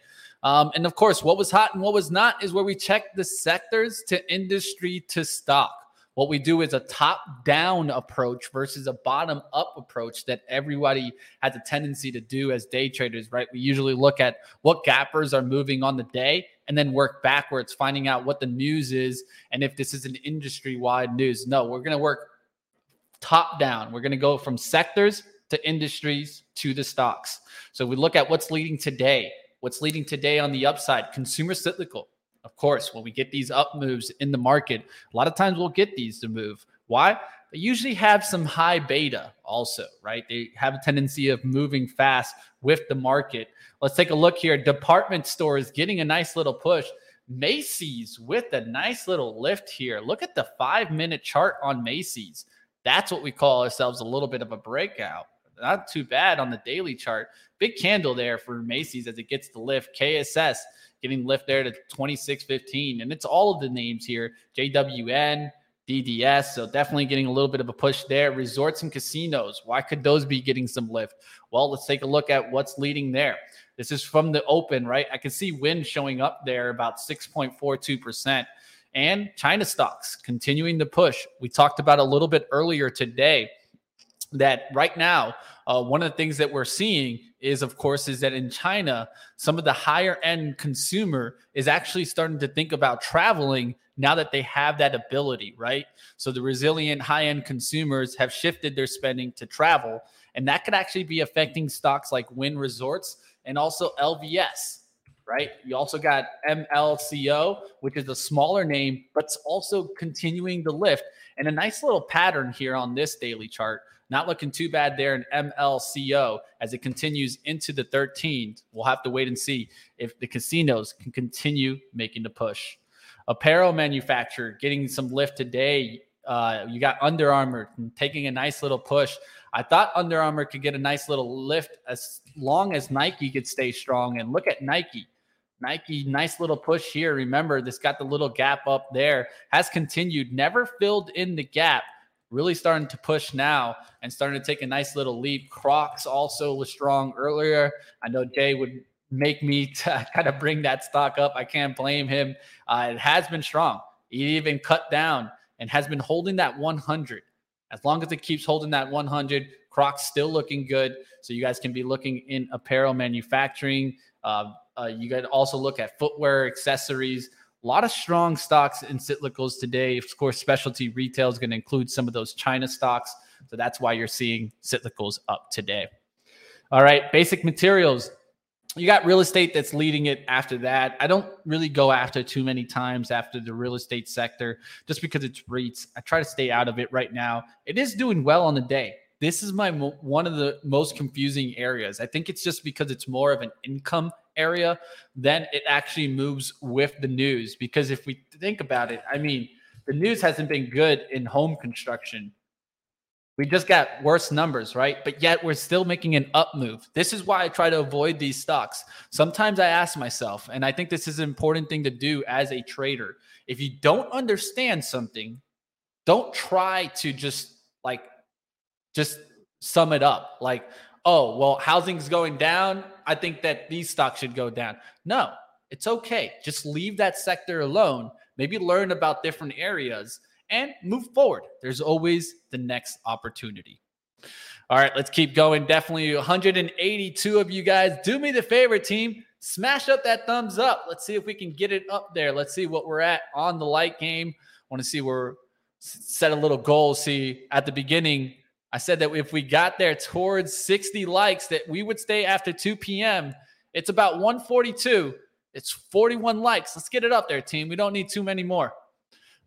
Um, and of course, what was hot and what was not is where we check the sectors to industry to stock. What we do is a top down approach versus a bottom up approach that everybody has a tendency to do as day traders, right? We usually look at what gappers are moving on the day and then work backwards, finding out what the news is and if this is an industry wide news. No, we're going to work top down. We're going to go from sectors to industries to the stocks. So we look at what's leading today. What's leading today on the upside? Consumer cyclical. Of course, when we get these up moves in the market, a lot of times we'll get these to move. Why? They usually have some high beta also, right? They have a tendency of moving fast with the market. Let's take a look here. Department stores getting a nice little push. Macy's with a nice little lift here. Look at the five minute chart on Macy's. That's what we call ourselves a little bit of a breakout. Not too bad on the daily chart. Big candle there for Macy's as it gets the lift. KSS getting lift there to 26.15. And it's all of the names here JWN, DDS. So definitely getting a little bit of a push there. Resorts and casinos. Why could those be getting some lift? Well, let's take a look at what's leading there. This is from the open, right? I can see Wynn showing up there about 6.42%. And China stocks continuing to push. We talked about a little bit earlier today that right now, uh, one of the things that we're seeing is of course is that in china some of the higher end consumer is actually starting to think about traveling now that they have that ability right? So the resilient high end consumers have shifted their spending to travel and that could actually be affecting stocks like wynn resorts and also lvs right? You also got mlco which is a smaller name but it's also continuing to lift. And a nice little pattern here on this daily chart not looking too bad there in MLCO as it continues into the 13th. We'll have to wait and see if the casinos can continue making the push. Apparel manufacturer getting some lift today. Uh, you got Under Armour taking a nice little push. I thought Under Armour could get a nice little lift as long as Nike could stay strong. And look at Nike. Nike, nice little push here. Remember, this got the little gap up there, has continued, never filled in the gap really starting to push now and starting to take a nice little lead. Crocs also was strong earlier. I know Jay would make me to kind of bring that stock up. I can't blame him. Uh, it has been strong. It even cut down and has been holding that 100. As long as it keeps holding that 100, Crocs still looking good. So you guys can be looking in apparel manufacturing. Uh, uh, you to also look at footwear, accessories. A lot of strong stocks in cyclicals today. Of course, specialty retail is going to include some of those China stocks. So that's why you're seeing cyclicals up today. All right, basic materials. You got real estate that's leading it after that. I don't really go after too many times after the real estate sector just because it's REITs. I try to stay out of it right now. It is doing well on the day. This is my one of the most confusing areas. I think it's just because it's more of an income area, then it actually moves with the news. Because if we think about it, I mean, the news hasn't been good in home construction. We just got worse numbers, right? But yet we're still making an up move. This is why I try to avoid these stocks. Sometimes I ask myself, and I think this is an important thing to do as a trader. If you don't understand something, don't try to just like just sum it up. Like, oh, well, housing's going down. I think that these stocks should go down. No, it's okay. Just leave that sector alone. Maybe learn about different areas and move forward. There's always the next opportunity. All right, let's keep going. Definitely 182 of you guys. Do me the favor, team. Smash up that thumbs up. Let's see if we can get it up there. Let's see what we're at on the light game. Want to see where set a little goal. See at the beginning, I said that if we got there towards 60 likes, that we would stay after 2 p.m. It's about 142. It's 41 likes. Let's get it up there, team. We don't need too many more.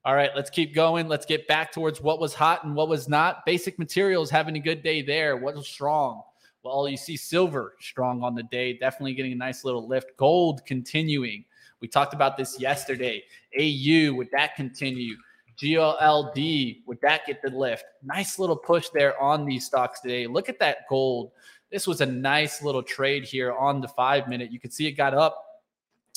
All right, let's keep going. Let's get back towards what was hot and what was not. Basic materials having a good day there. What was strong? Well, you see silver strong on the day, definitely getting a nice little lift. Gold continuing. We talked about this yesterday. AU, would that continue? GLD, would that get the lift? Nice little push there on these stocks today. Look at that gold. This was a nice little trade here on the five minute. You can see it got up,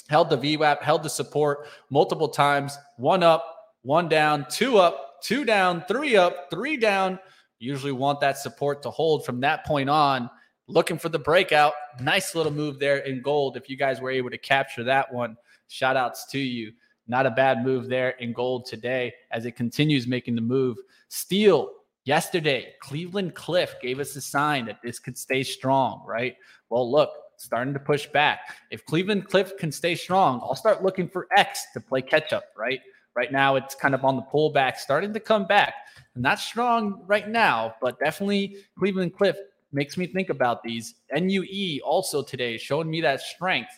held the VWAP, held the support multiple times, one up, one down, two up, two down, three up, three down. Usually want that support to hold from that point on. Looking for the breakout. Nice little move there in gold. If you guys were able to capture that one, shout outs to you. Not a bad move there in gold today as it continues making the move. Steel yesterday, Cleveland Cliff gave us a sign that this could stay strong, right? Well, look, starting to push back. If Cleveland Cliff can stay strong, I'll start looking for X to play catch up, right? Right now, it's kind of on the pullback, starting to come back. Not strong right now, but definitely Cleveland Cliff makes me think about these. NUE also today showing me that strength.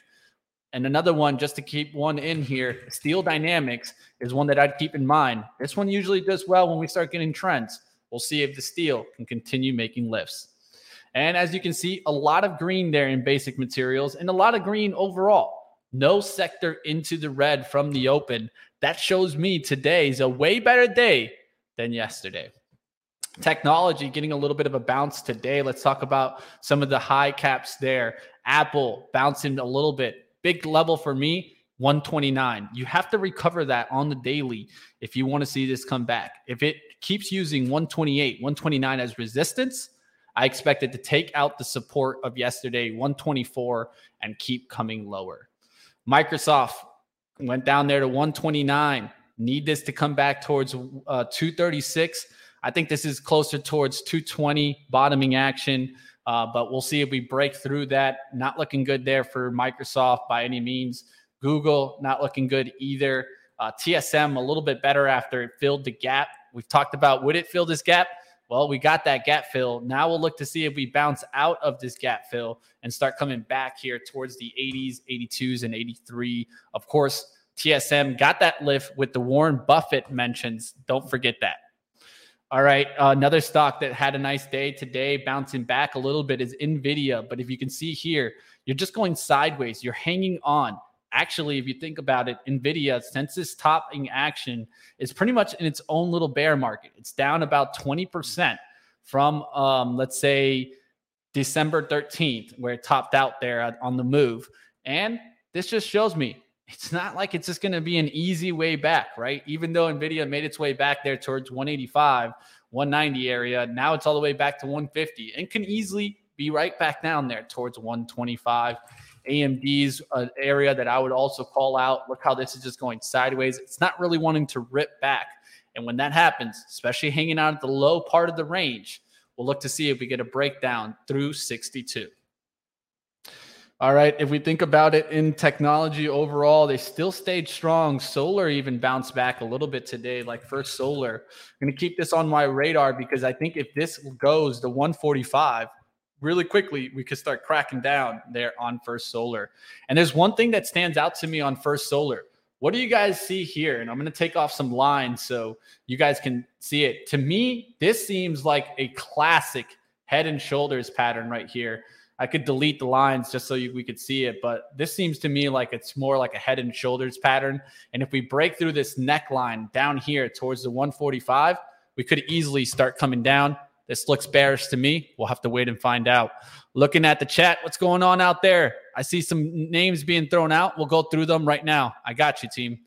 And another one, just to keep one in here, Steel Dynamics is one that I'd keep in mind. This one usually does well when we start getting trends. We'll see if the steel can continue making lifts. And as you can see, a lot of green there in basic materials and a lot of green overall. No sector into the red from the open. That shows me today's a way better day than yesterday. Technology getting a little bit of a bounce today. Let's talk about some of the high caps there. Apple bouncing a little bit. Big level for me, 129. You have to recover that on the daily if you want to see this come back. If it keeps using 128, 129 as resistance, I expect it to take out the support of yesterday, 124, and keep coming lower. Microsoft went down there to 129. Need this to come back towards uh, 236. I think this is closer towards 220 bottoming action, uh, but we'll see if we break through that. Not looking good there for Microsoft by any means. Google not looking good either. Uh, TSM a little bit better after it filled the gap. We've talked about would it fill this gap? Well, we got that gap fill. Now we'll look to see if we bounce out of this gap fill and start coming back here towards the 80s, 82s, and 83. Of course, TSM got that lift with the Warren Buffett mentions. Don't forget that. All right. Uh, another stock that had a nice day today, bouncing back a little bit, is NVIDIA. But if you can see here, you're just going sideways. You're hanging on actually, if you think about it, Nvidia, since this topping action, is pretty much in its own little bear market. It's down about 20% from, um, let's say, December 13th, where it topped out there on the move. And this just shows me it's not like it's just going to be an easy way back, right? Even though Nvidia made its way back there towards 185, 190 area, now it's all the way back to 150 and can easily be right back down there towards 125. AMD's an uh, area that I would also call out. Look how this is just going sideways. It's not really wanting to rip back. And when that happens, especially hanging out at the low part of the range, we'll look to see if we get a breakdown through 62. All right. If we think about it in technology overall, they still stayed strong. Solar even bounced back a little bit today, like First Solar. I'm going to keep this on my radar because I think if this goes to 145, really quickly we could start cracking down there on First Solar. And there's one thing that stands out to me on First Solar. What do you guys see here? And I'm going to take off some lines so you guys can see it. To me, this seems like a classic head and shoulders pattern right here. I could delete the lines just so you, we could see it, but this seems to me like it's more like a head and shoulders pattern. And if we break through this neckline down here towards the 145, we could easily start coming down this looks bearish to me. We'll have to wait and find out. Looking at the chat, what's going on out there? I see some names being thrown out. We'll go through them right now. I got you, team.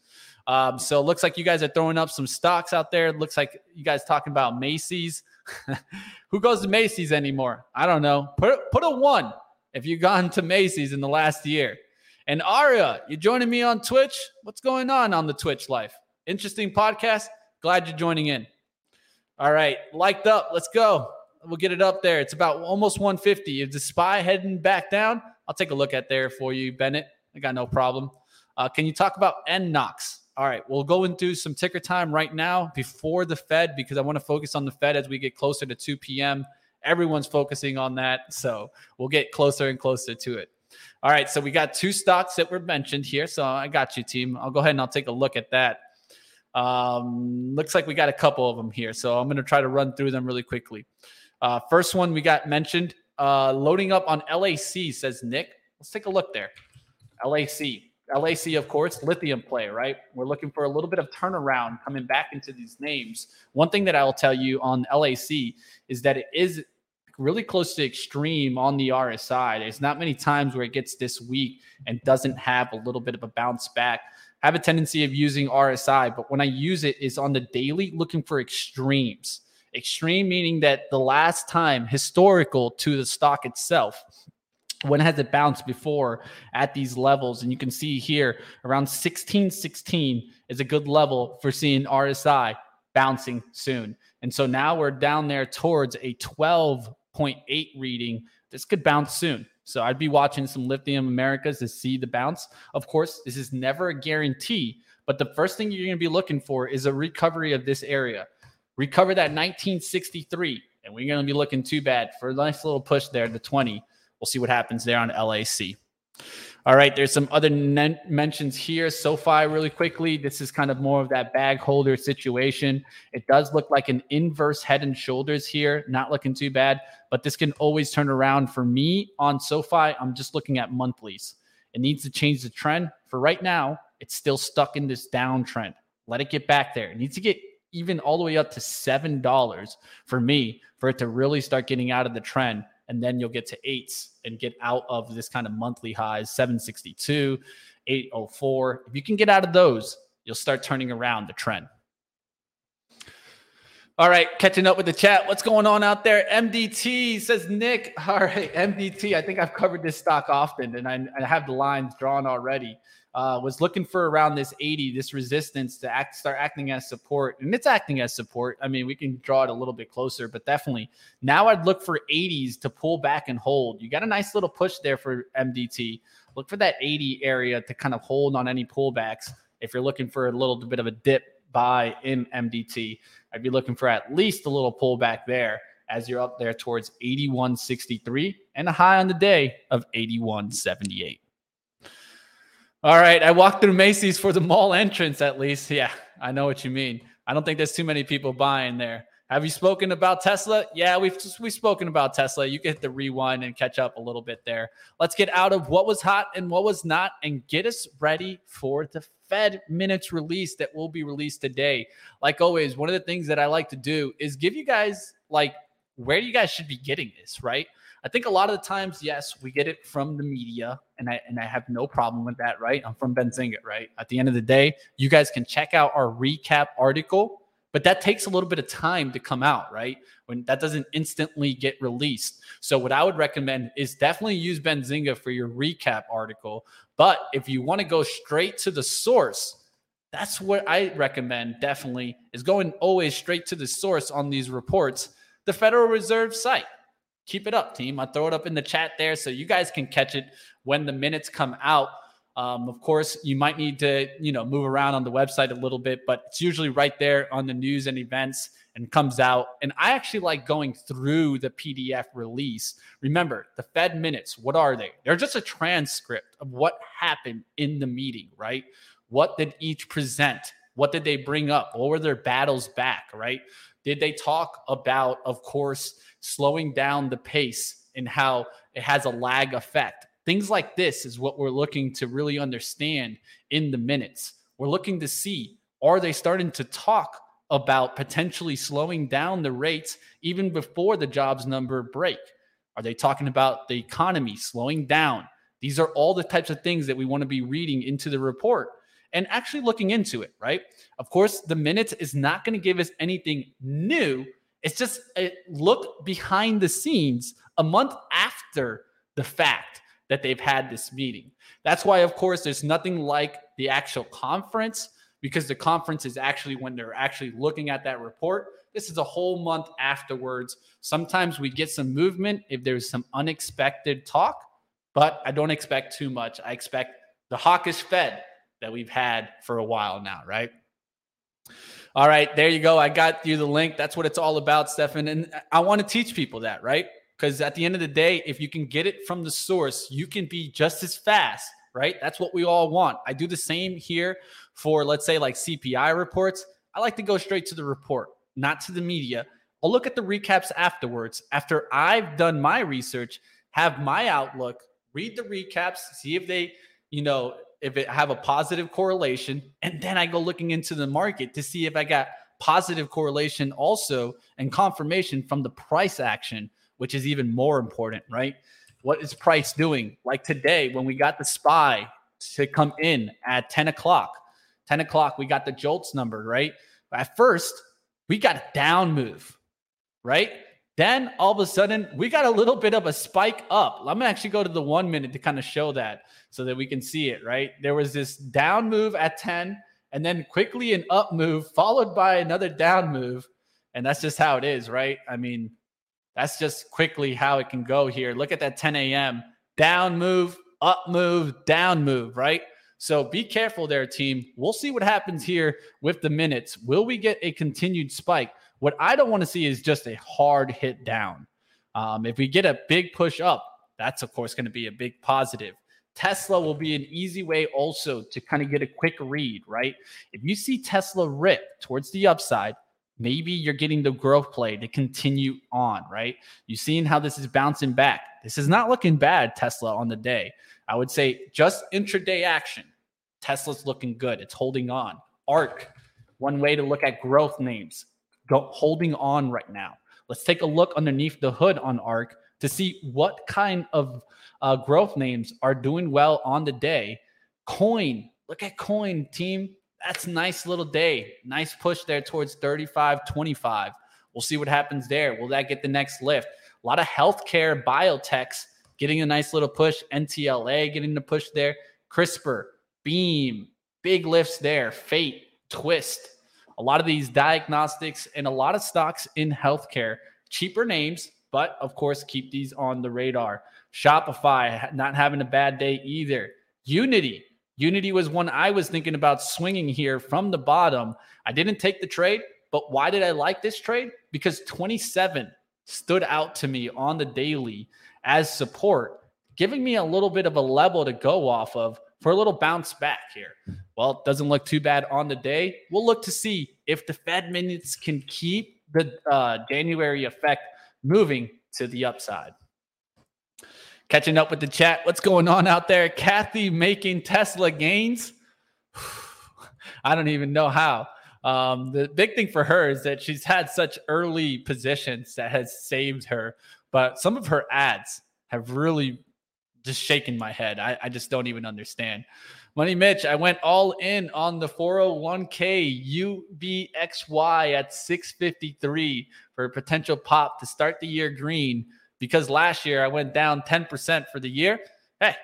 Um, so it looks like you guys are throwing up some stocks out there. It looks like you guys talking about Macy's. Who goes to Macy's anymore? I don't know. Put put a one if you've gone to Macy's in the last year. And Aria, you joining me on Twitch? What's going on on the Twitch life? Interesting podcast. Glad you're joining in. All right, liked up. Let's go. We'll get it up there. It's about almost 150. Is the spy heading back down? I'll take a look at there for you, Bennett. I got no problem. Uh, can you talk about NNOX? All right, we'll go into some ticker time right now before the Fed because I want to focus on the Fed as we get closer to 2 p.m. Everyone's focusing on that, so we'll get closer and closer to it. All right, so we got two stocks that were mentioned here. So I got you, team. I'll go ahead and I'll take a look at that. Um, looks like we got a couple of them here. So I'm going to try to run through them really quickly. Uh, first one we got mentioned uh, loading up on LAC, says Nick. Let's take a look there. LAC. LAC, of course, lithium play, right? We're looking for a little bit of turnaround coming back into these names. One thing that I'll tell you on LAC is that it is really close to extreme on the RSI. There's not many times where it gets this weak and doesn't have a little bit of a bounce back. I have a tendency of using RSI, but when I use it is on the daily looking for extremes. Extreme meaning that the last time historical to the stock itself when has it bounced before at these levels and you can see here around 16 16 is a good level for seeing RSI bouncing soon. And so now we're down there towards a 12.8 reading. This could bounce soon. So I'd be watching some Lithium Americas to see the bounce. Of course, this is never a guarantee, but the first thing you're going to be looking for is a recovery of this area. Recover that 1963, and we're going to be looking too bad for a nice little push there to 20. We'll see what happens there on LAC. All right, there's some other mentions here. SoFi, really quickly. This is kind of more of that bag holder situation. It does look like an inverse head and shoulders here, not looking too bad, but this can always turn around. For me on SoFi, I'm just looking at monthlies. It needs to change the trend. For right now, it's still stuck in this downtrend. Let it get back there. It needs to get even all the way up to $7 for me for it to really start getting out of the trend and then you'll get to eights and get out of this kind of monthly highs 762 804 if you can get out of those you'll start turning around the trend all right catching up with the chat what's going on out there mdt says nick all right mdt i think i've covered this stock often and i, I have the lines drawn already uh, was looking for around this 80, this resistance to act, start acting as support. And it's acting as support. I mean, we can draw it a little bit closer, but definitely now I'd look for 80s to pull back and hold. You got a nice little push there for MDT. Look for that 80 area to kind of hold on any pullbacks. If you're looking for a little bit of a dip buy in MDT, I'd be looking for at least a little pullback there as you're up there towards 81.63 and a high on the day of 81.78. All right. I walked through Macy's for the mall entrance, at least. Yeah, I know what you mean. I don't think there's too many people buying there. Have you spoken about Tesla? Yeah, we've we've spoken about Tesla. You can hit the rewind and catch up a little bit there. Let's get out of what was hot and what was not and get us ready for the Fed minutes release that will be released today. Like always, one of the things that I like to do is give you guys like where you guys should be getting this, right? I think a lot of the times, yes, we get it from the media, and I and I have no problem with that, right? I'm from Benzinga, right? At the end of the day, you guys can check out our recap article, but that takes a little bit of time to come out, right? When that doesn't instantly get released. So what I would recommend is definitely use Benzinga for your recap article. But if you want to go straight to the source, that's what I recommend definitely is going always straight to the source on these reports, the Federal Reserve site keep it up, team. I throw it up in the chat there so you guys can catch it when the minutes come out. Um, of course, you might need to, you know, move around on the website a little bit, but it's usually right there on the news and events and comes out. And I actually like going through the PDF release. Remember, the Fed minutes, what are they? They're just a transcript of what happened in the meeting, right? What did each present? What did they bring up? What were their battles back, right? Did they talk about, of course, slowing down the pace and how it has a lag effect. Things like this is what we're looking to really understand in the minutes. We're looking to see are they starting to talk about potentially slowing down the rates even before the jobs number break? Are they talking about the economy slowing down? These are all the types of things that we want to be reading into the report and actually looking into it, right? Of course, the minutes is not going to give us anything new it's just a look behind the scenes a month after the fact that they've had this meeting. That's why, of course, there's nothing like the actual conference because the conference is actually when they're actually looking at that report. This is a whole month afterwards. Sometimes we get some movement if there's some unexpected talk, but I don't expect too much. I expect the hawkish Fed that we've had for a while now, right? All right, there you go. I got you the link. That's what it's all about, Stefan. And I want to teach people that, right? Because at the end of the day, if you can get it from the source, you can be just as fast, right? That's what we all want. I do the same here for, let's say, like CPI reports, I like to go straight to the report, not to the media. I'll look at the recaps afterwards after I've done my research, have my outlook, read the recaps, see if they, you know, if it have a positive correlation, and then I go looking into the market to see if I got positive correlation also and confirmation from the price action, which is even more important, right? What is price doing? Like today, when we got the SPY to come in at 10 o'clock, 10 o'clock, we got the JOLTS number, right? At first, we got a down move, right? Then all of a sudden, we got a little bit of a spike up. I'm gonna actually go to the one minute to kind of show that so that we can see it, right? There was this down move at 10, and then quickly an up move, followed by another down move. And that's just how it is, right? I mean, that's just quickly how it can go here. Look at that 10 a.m. down move, up move, down move, right? So be careful there, team. We'll see what happens here with the minutes. Will we get a continued spike? What I don't want to see is just a hard hit down. Um, if we get a big push up, that's of course going to be a big positive. Tesla will be an easy way also to kind of get a quick read, right? If you see Tesla rip towards the upside, maybe you're getting the growth play to continue on, right? You've seen how this is bouncing back. This is not looking bad, Tesla, on the day. I would say just intraday action. Tesla's looking good. It's holding on. ARK, one way to look at growth names, go, holding on right now. Let's take a look underneath the hood on ARK to see what kind of uh, growth names are doing well on the day. Coin, look at Coin team. That's nice little day. Nice push there towards 35, 25. We'll see what happens there. Will that get the next lift? A lot of healthcare biotechs getting a nice little push. NTLA getting the push there. CRISPR, Beam, big lifts there. Fate, Twist. A lot of these diagnostics and a lot of stocks in healthcare. Cheaper names, but of course, keep these on the radar. Shopify not having a bad day either. Unity. Unity was one I was thinking about swinging here from the bottom. I didn't take the trade, but why did I like this trade? Because 27 stood out to me on the daily as support, giving me a little bit of a level to go off of for a little bounce back here. Well, it doesn't look too bad on the day. We'll look to see if the Fed minutes can keep the uh, January effect moving to the upside. Catching up with the chat. What's going on out there? Cathie making Tesla gains. I don't even know how. Um, the big thing for her is that she's had such early positions that has saved her, but some of her ads have really just shaken my head. I, I just don't even understand. Money Mitch, I went all in on the 401k UBXY at 653 for a potential pop to start the year green because last year I went down 10% for the year. Hey,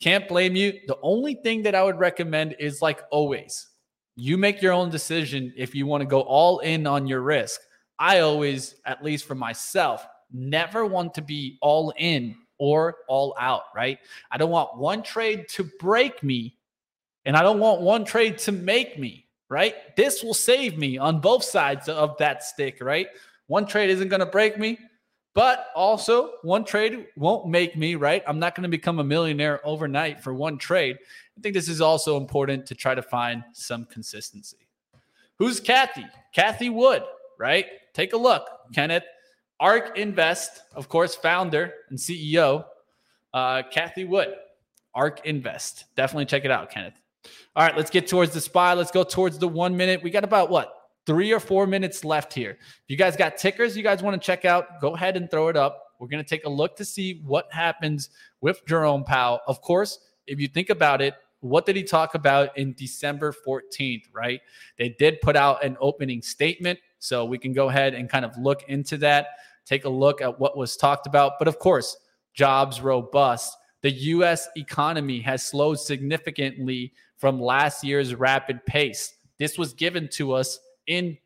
can't blame you. The only thing that I would recommend is like always, you make your own decision if you want to go all in on your risk. I always, at least for myself, never want to be all in or all out, right? I don't want one trade to break me and I don't want one trade to make me, right? This will save me on both sides of that stick, right? One trade isn't going to break me, but also one trade won't make me, right? I'm not going to become a millionaire overnight for one trade. I think this is also important to try to find some consistency. Who's Cathie? Cathie Wood, right? Take a look, Kenneth. ARK Invest, of course, founder and CEO, uh, Cathie Wood. ARK Invest. Definitely check it out, Kenneth. All right, let's get towards the SPY. Let's go towards the one minute. We got about what? Three or four minutes left here. If you guys got tickers you guys want to check out, go ahead and throw it up. We're going to take a look to see what happens with Jerome Powell. Of course, if you think about it, what did he talk about in December 14th, right? They did put out an opening statement. So we can go ahead and kind of look into that, take a look at what was talked about. But of course, jobs robust. The US economy has slowed significantly from last year's rapid pace. This was given to us in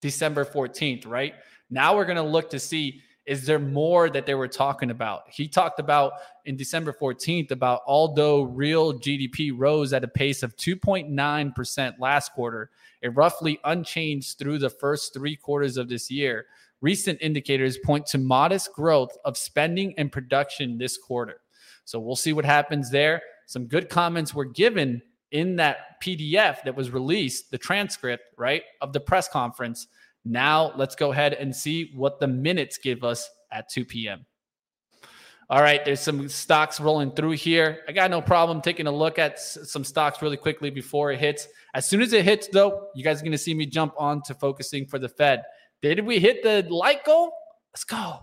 December 14th, right? Now we're going to look to see is there more that they were talking about? He talked about in December 14th about although real GDP rose at a pace of 2.9% last quarter, it roughly unchanged through the first three quarters of this year. Recent indicators point to modest growth of spending and production this quarter. So we'll see what happens there. Some good comments were given in that PDF that was released, the transcript, right, of the press conference. Now let's go ahead and see what the minutes give us at 2 p.m. All right, there's some stocks rolling through here. I got no problem taking a look at some stocks really quickly before it hits. As soon as it hits, though, you guys are going to see me jump on to focusing for the Fed. Did we hit the light goal? Let's go.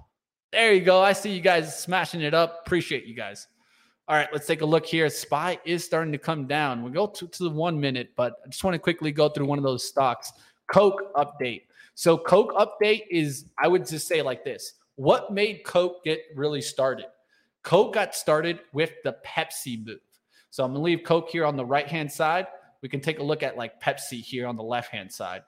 There you go. I see you guys smashing it up. Appreciate you guys. All right, let's take a look here. SPY is starting to come down. We go to, to the one minute, but I just want to quickly go through one of those stocks. Coke update. So, Coke update is, I would just say like this What made Coke get really started? Coke got started with the Pepsi move. So, I'm going to leave Coke here on the right hand side. We can take a look at like Pepsi here on the left hand side.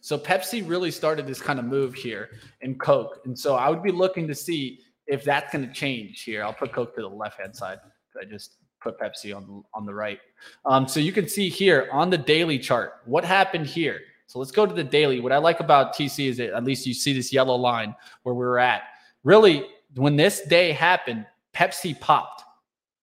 So Pepsi really started this kind of move here in Coke. And so I would be looking to see if that's going to change here. I'll put Coke to the left hand side. I just put Pepsi on, on the right. Um, so you can see here on the daily chart what happened here. So let's go to the daily. What I like about TC is that at least you see this yellow line where we are at. Really, when this day happened, Pepsi popped.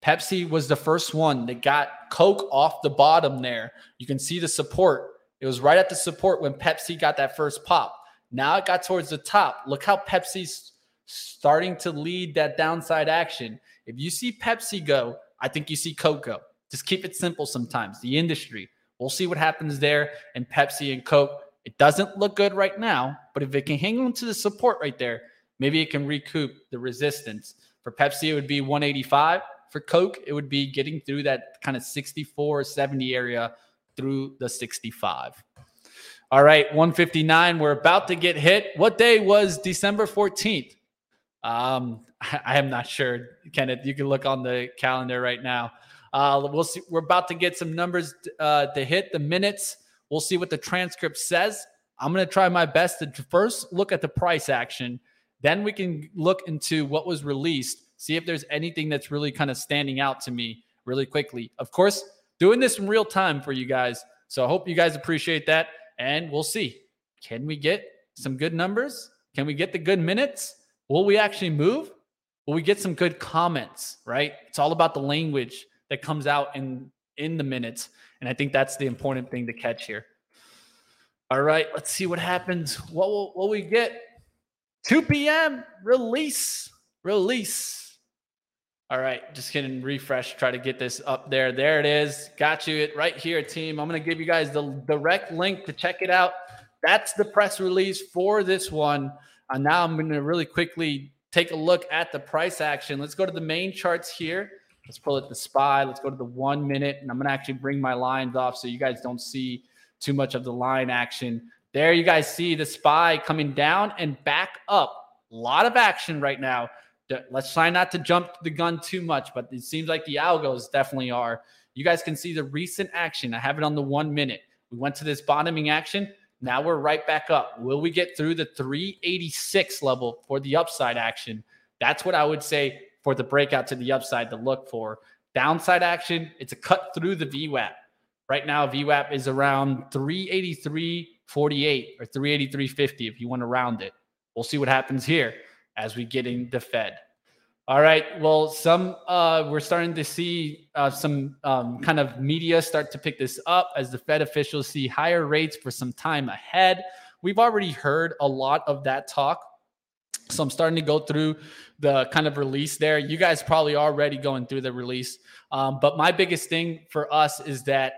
Pepsi was the first one that got Coke off the bottom there. You can see the support it was right at the support when Pepsi got that first pop. Now it got towards the top. Look how Pepsi's starting to lead that downside action. If you see Pepsi go, I think you see Coke go. Just keep it simple sometimes. The industry. We'll see what happens there and Pepsi and Coke. It doesn't look good right now, but if it can hang on to the support right there, maybe it can recoup the resistance. For Pepsi, it would be 185. For Coke, it would be getting through that kind of 64, 70 area through the 65. All right, 159. We're about to get hit. What day was December 14th? Um, I am not sure, Kenneth. You can look on the calendar right now. Uh, we'll see. We're about to get some numbers uh, to hit the minutes. We'll see what the transcript says. I'm going to try my best to first look at the price action. Then we can look into what was released, see if there's anything that's really kind of standing out to me really quickly. Of course, doing this in real time for you guys. So I hope you guys appreciate that. And we'll see. Can we get some good numbers? Can we get the good minutes? Will we actually move? Will we get some good comments? Right? It's all about the language that comes out in in the minutes. And I think that's the important thing to catch here. All right, let's see what happens. What will, we get? 2 p.m. release. Release. All right, just getting refresh, try to get this up there. There it is. Got you it right here, team. I'm to give you guys the direct link to check it out. That's the press release for this one. And now I'm going to really quickly take a look at the price action. Let's go to the main charts here. Let's pull it the SPY. Let's go to the one minute. And I'm going to actually bring my lines off so you guys don't see too much of the line action. There you guys see the SPY coming down and back up. A lot of action right now let's try not to jump the gun too much, but it seems like the algos definitely are. You guys can see the recent action. I have it on the one minute. We went to this bottoming action. Now we're right back up. Will we get through the 386 level for the upside action? That's what I would say for the breakout to the upside to look for. Downside action, it's a cut through the VWAP. Right now, VWAP is around 383.48 or 383.50 if you want to round it. We'll see what happens here as we get in the Fed. All right. Well, some uh, we're starting to see uh, some um, kind of media start to pick this up as the Fed officials see higher rates for some time ahead. We've already heard a lot of that talk. So I'm starting to go through the kind of release there. You guys probably already going through the release. Um, but my biggest thing for us is that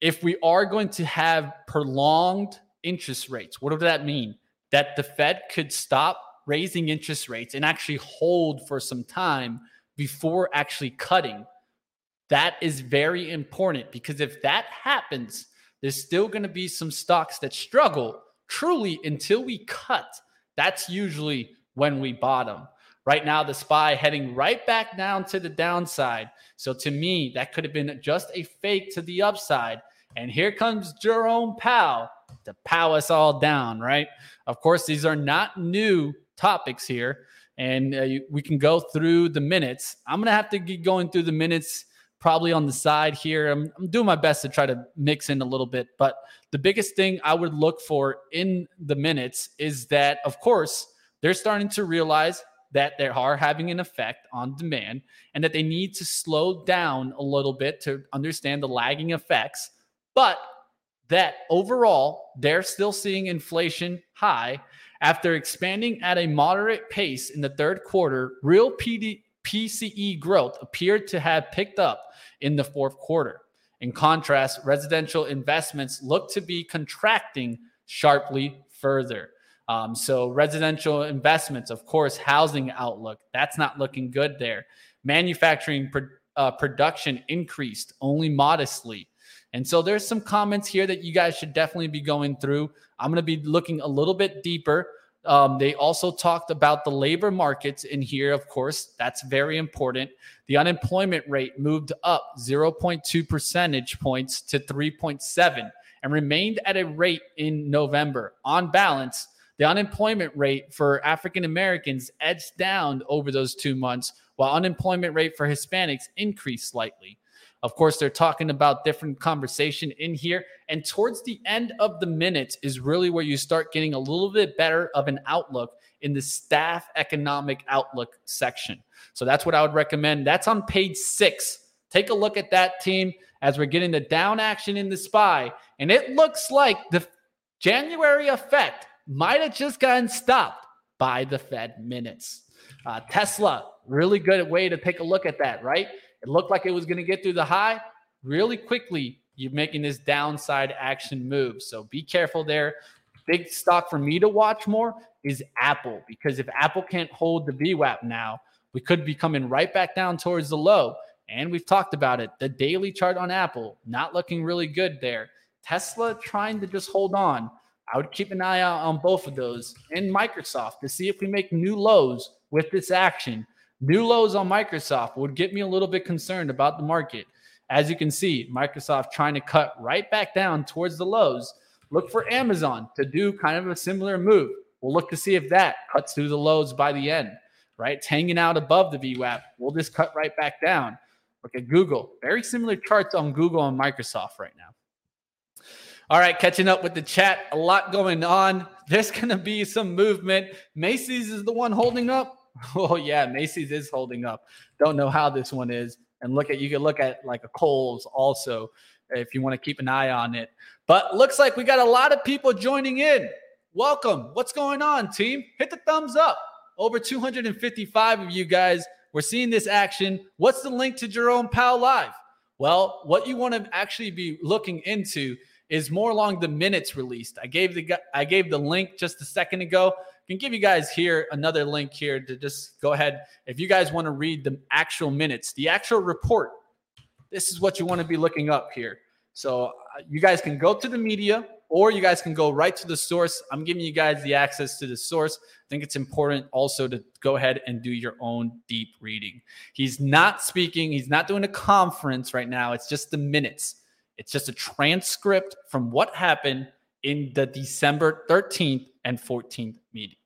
if we are going to have prolonged interest rates, what does that mean? That the Fed could stop raising interest rates and actually hold for some time before actually cutting. That is very important because if that happens, there's still going to be some stocks that struggle truly until we cut. That's usually when we bottom. Right now, the SPY heading right back down to the downside. So to me, that could have been just a fake to the upside. And here comes Jerome Powell to pow us all down, right? Of course, these are not new topics here, and uh, we can go through the minutes. I'm to have to get going through the minutes probably on the side here. I'm, I'm, doing my best to try to mix in a little bit, but the biggest thing I would look for in the minutes is that, of course, they're starting to realize that they are having an effect on demand and that they need to slow down a little bit to understand the lagging effects, but that overall they're still seeing inflation high after expanding at a moderate pace in the third quarter. Real PD, PCE growth appeared to have picked up in the fourth quarter. In contrast, residential investments look to be contracting sharply further. Um, so, residential investments, of course, housing outlook, that's not looking good there. Manufacturing uh, production increased only modestly. And so, there's some comments here that you guys should definitely be going through. I'm going to be looking a little bit deeper. Um, they also talked about the labor markets in here, of course. That's very important. The unemployment rate moved up 0.2 percentage points to 3.7 and remained at a rate in November. On balance, the unemployment rate for African Americans edged down over those two months, while unemployment rate for Hispanics increased slightly. Of course, they're talking about different conversation in here. And towards the end of the minutes is really where you start getting a little bit better of an outlook in the staff economic outlook section. So that's what I would recommend. That's on page six. Take a look at that team as we're getting the down action in the SPY. And it looks like the January effect might have just gotten stopped by the Fed minutes. Uh, Tesla, really good way to take a look at that, right? It looked like it was going to get through the high really quickly. You're making this downside action move. So be careful there. Big stock for me to watch more is Apple because if Apple can't hold the VWAP now, we could be coming right back down towards the low. And we've talked about it. The daily chart on Apple not looking really good there. Tesla trying to just hold on. I would keep an eye out on both of those and Microsoft to see if we make new lows with this action New lows on Microsoft would get me a little bit concerned about the market. As you can see, Microsoft trying to cut right back down towards the lows. Look for Amazon to do kind of a similar move. We'll look to see if that cuts through the lows by the end, right? It's hanging out above the VWAP. We'll just cut right back down. Look at Google. Very similar charts on Google and Microsoft right now. All right, catching up with the chat. A lot going on. There's going to be some movement. Macy's is the one holding up. Oh yeah, Macy's is holding up. Don't know how this one is. And look at you can look at like a Kohl's also if you want to keep an eye on it. But looks like we got a lot of people joining in. Welcome. What's going on, team? Hit the thumbs up. Over 255 of you guys. We're seeing this action. What's the link to Jerome Powell Live? Well, what you want to actually be looking into is more along the minutes released. I gave the I gave the link just a second ago can give you guys here another link here to just go ahead. If you guys want to read the actual minutes, the actual report, this is what you want to be looking up here. So uh, you guys can go to the media or you guys can go right to the source. I'm giving you guys the access to the source. I think it's important also to go ahead and do your own deep reading. He's not speaking, he's not doing a conference right now. It's just the minutes. It's just a transcript from what happened in the December 13th and 14th meeting.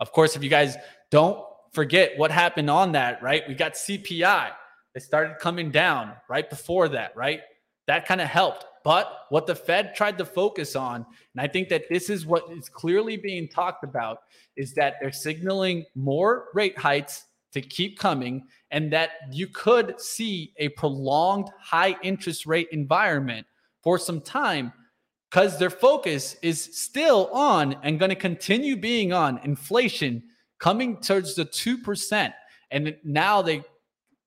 Of course, if you guys don't forget what happened on that, right? We got CPI. It started coming down right before that, right? That kind of helped. But what the Fed tried to focus on, and I think that this is what is clearly being talked about, is that they're signaling more rate hikes to keep coming and that you could see a prolonged high interest rate environment for some time because their focus is still on and going to continue being on inflation coming towards the 2% and now they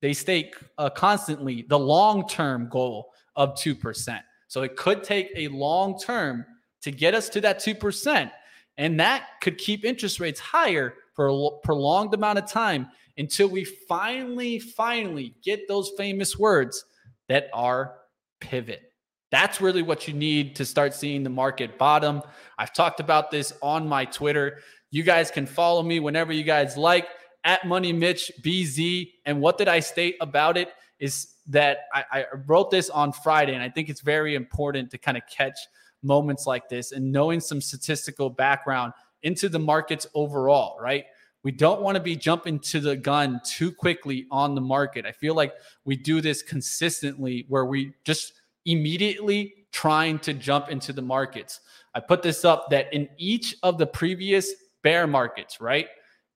they state uh, constantly the long-term goal of 2% so it could take a long term to get us to that 2% and that could keep interest rates higher for a prolonged amount of time until we finally finally get those famous words that are pivot that's really what you need to start seeing the market bottom. I've talked about this on my Twitter. You guys can follow me whenever you guys like at Money Mitch BZ. And what did I state about it is that I, I wrote this on Friday, and I think it's very important to kind of catch moments like this and knowing some statistical background into the markets overall, right? We don't want to be jumping to the gun too quickly on the market. I feel like we do this consistently where we just immediately trying to jump into the markets. I put this up that in each of the previous bear markets, right?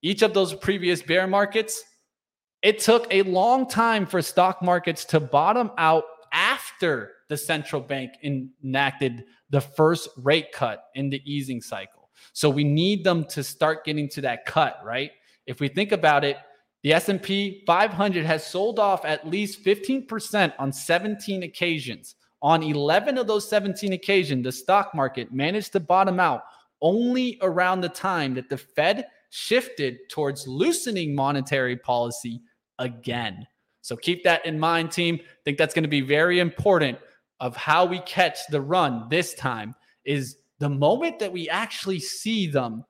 each of those previous bear markets, it took a long time for stock markets to bottom out after the central bank enacted the first rate cut in the easing cycle. So we need them to start getting to that cut, right? If we think about it, the S&P 500 has sold off at least 15% on 17 occasions. On 11 of those 17 occasions, the stock market managed to bottom out only around the time that the Fed shifted towards loosening monetary policy again. So keep that in mind, team. I think that's going to be very important of how we catch the run this time is the moment that we actually see them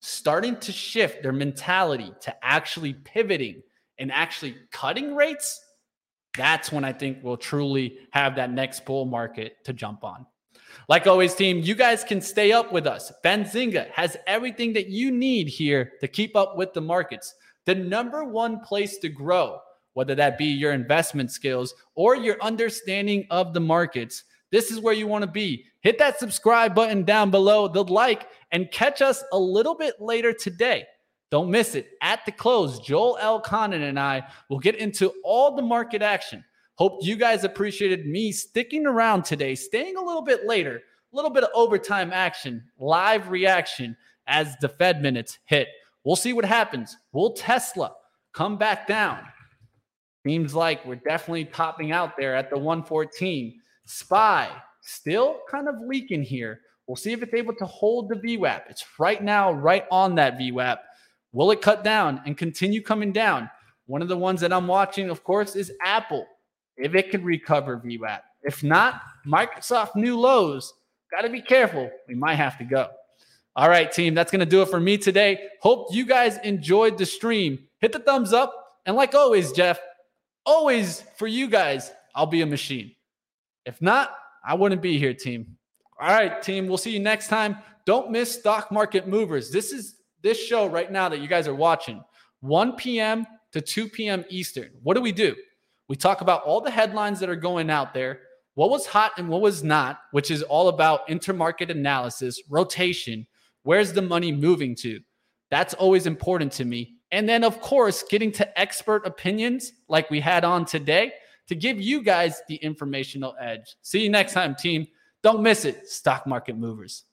starting to shift their mentality to actually pivoting and actually cutting rates, that's when I think we'll truly have that next bull market to jump on. Like always, team, you guys can stay up with us. Benzinga has everything that you need here to keep up with the markets. The number one place to grow, whether that be your investment skills or your understanding of the markets. This is where you want to be. Hit that subscribe button down below, the like, and catch us a little bit later today. Don't miss it. At the close, Joel Elconin and I will get into all the market action. Hope you guys appreciated me sticking around today, staying a little bit later, a little bit of overtime action, live reaction as the Fed minutes hit. We'll see what happens. Will Tesla come back down? Seems like we're definitely topping out there at the 114. SPY still kind of leaking here. We'll see if it's able to hold the VWAP. It's right now right on that VWAP. Will it cut down and continue coming down? One of the ones that I'm watching, of course, is Apple. If it can recover VWAP. If not, Microsoft new lows. Got to be careful. We might have to go. All right, team, that's going to do it for me today. Hope you guys enjoyed the stream. Hit the thumbs up. And like always, Jeff, always for you guys, I'll be a machine. If not, I wouldn't be here, team. All right, team. We'll see you next time. Don't miss stock market movers. This is this show right now that you guys are watching, 1 p.m. to 2 p.m. Eastern. What do we do? We talk about all the headlines that are going out there, what was hot and what was not, which is all about intermarket analysis, rotation, where's the money moving to? That's always important to me. And then, of course, getting to expert opinions like we had on today to give you guys the informational edge. See you next time, team. Don't miss it, stock market movers.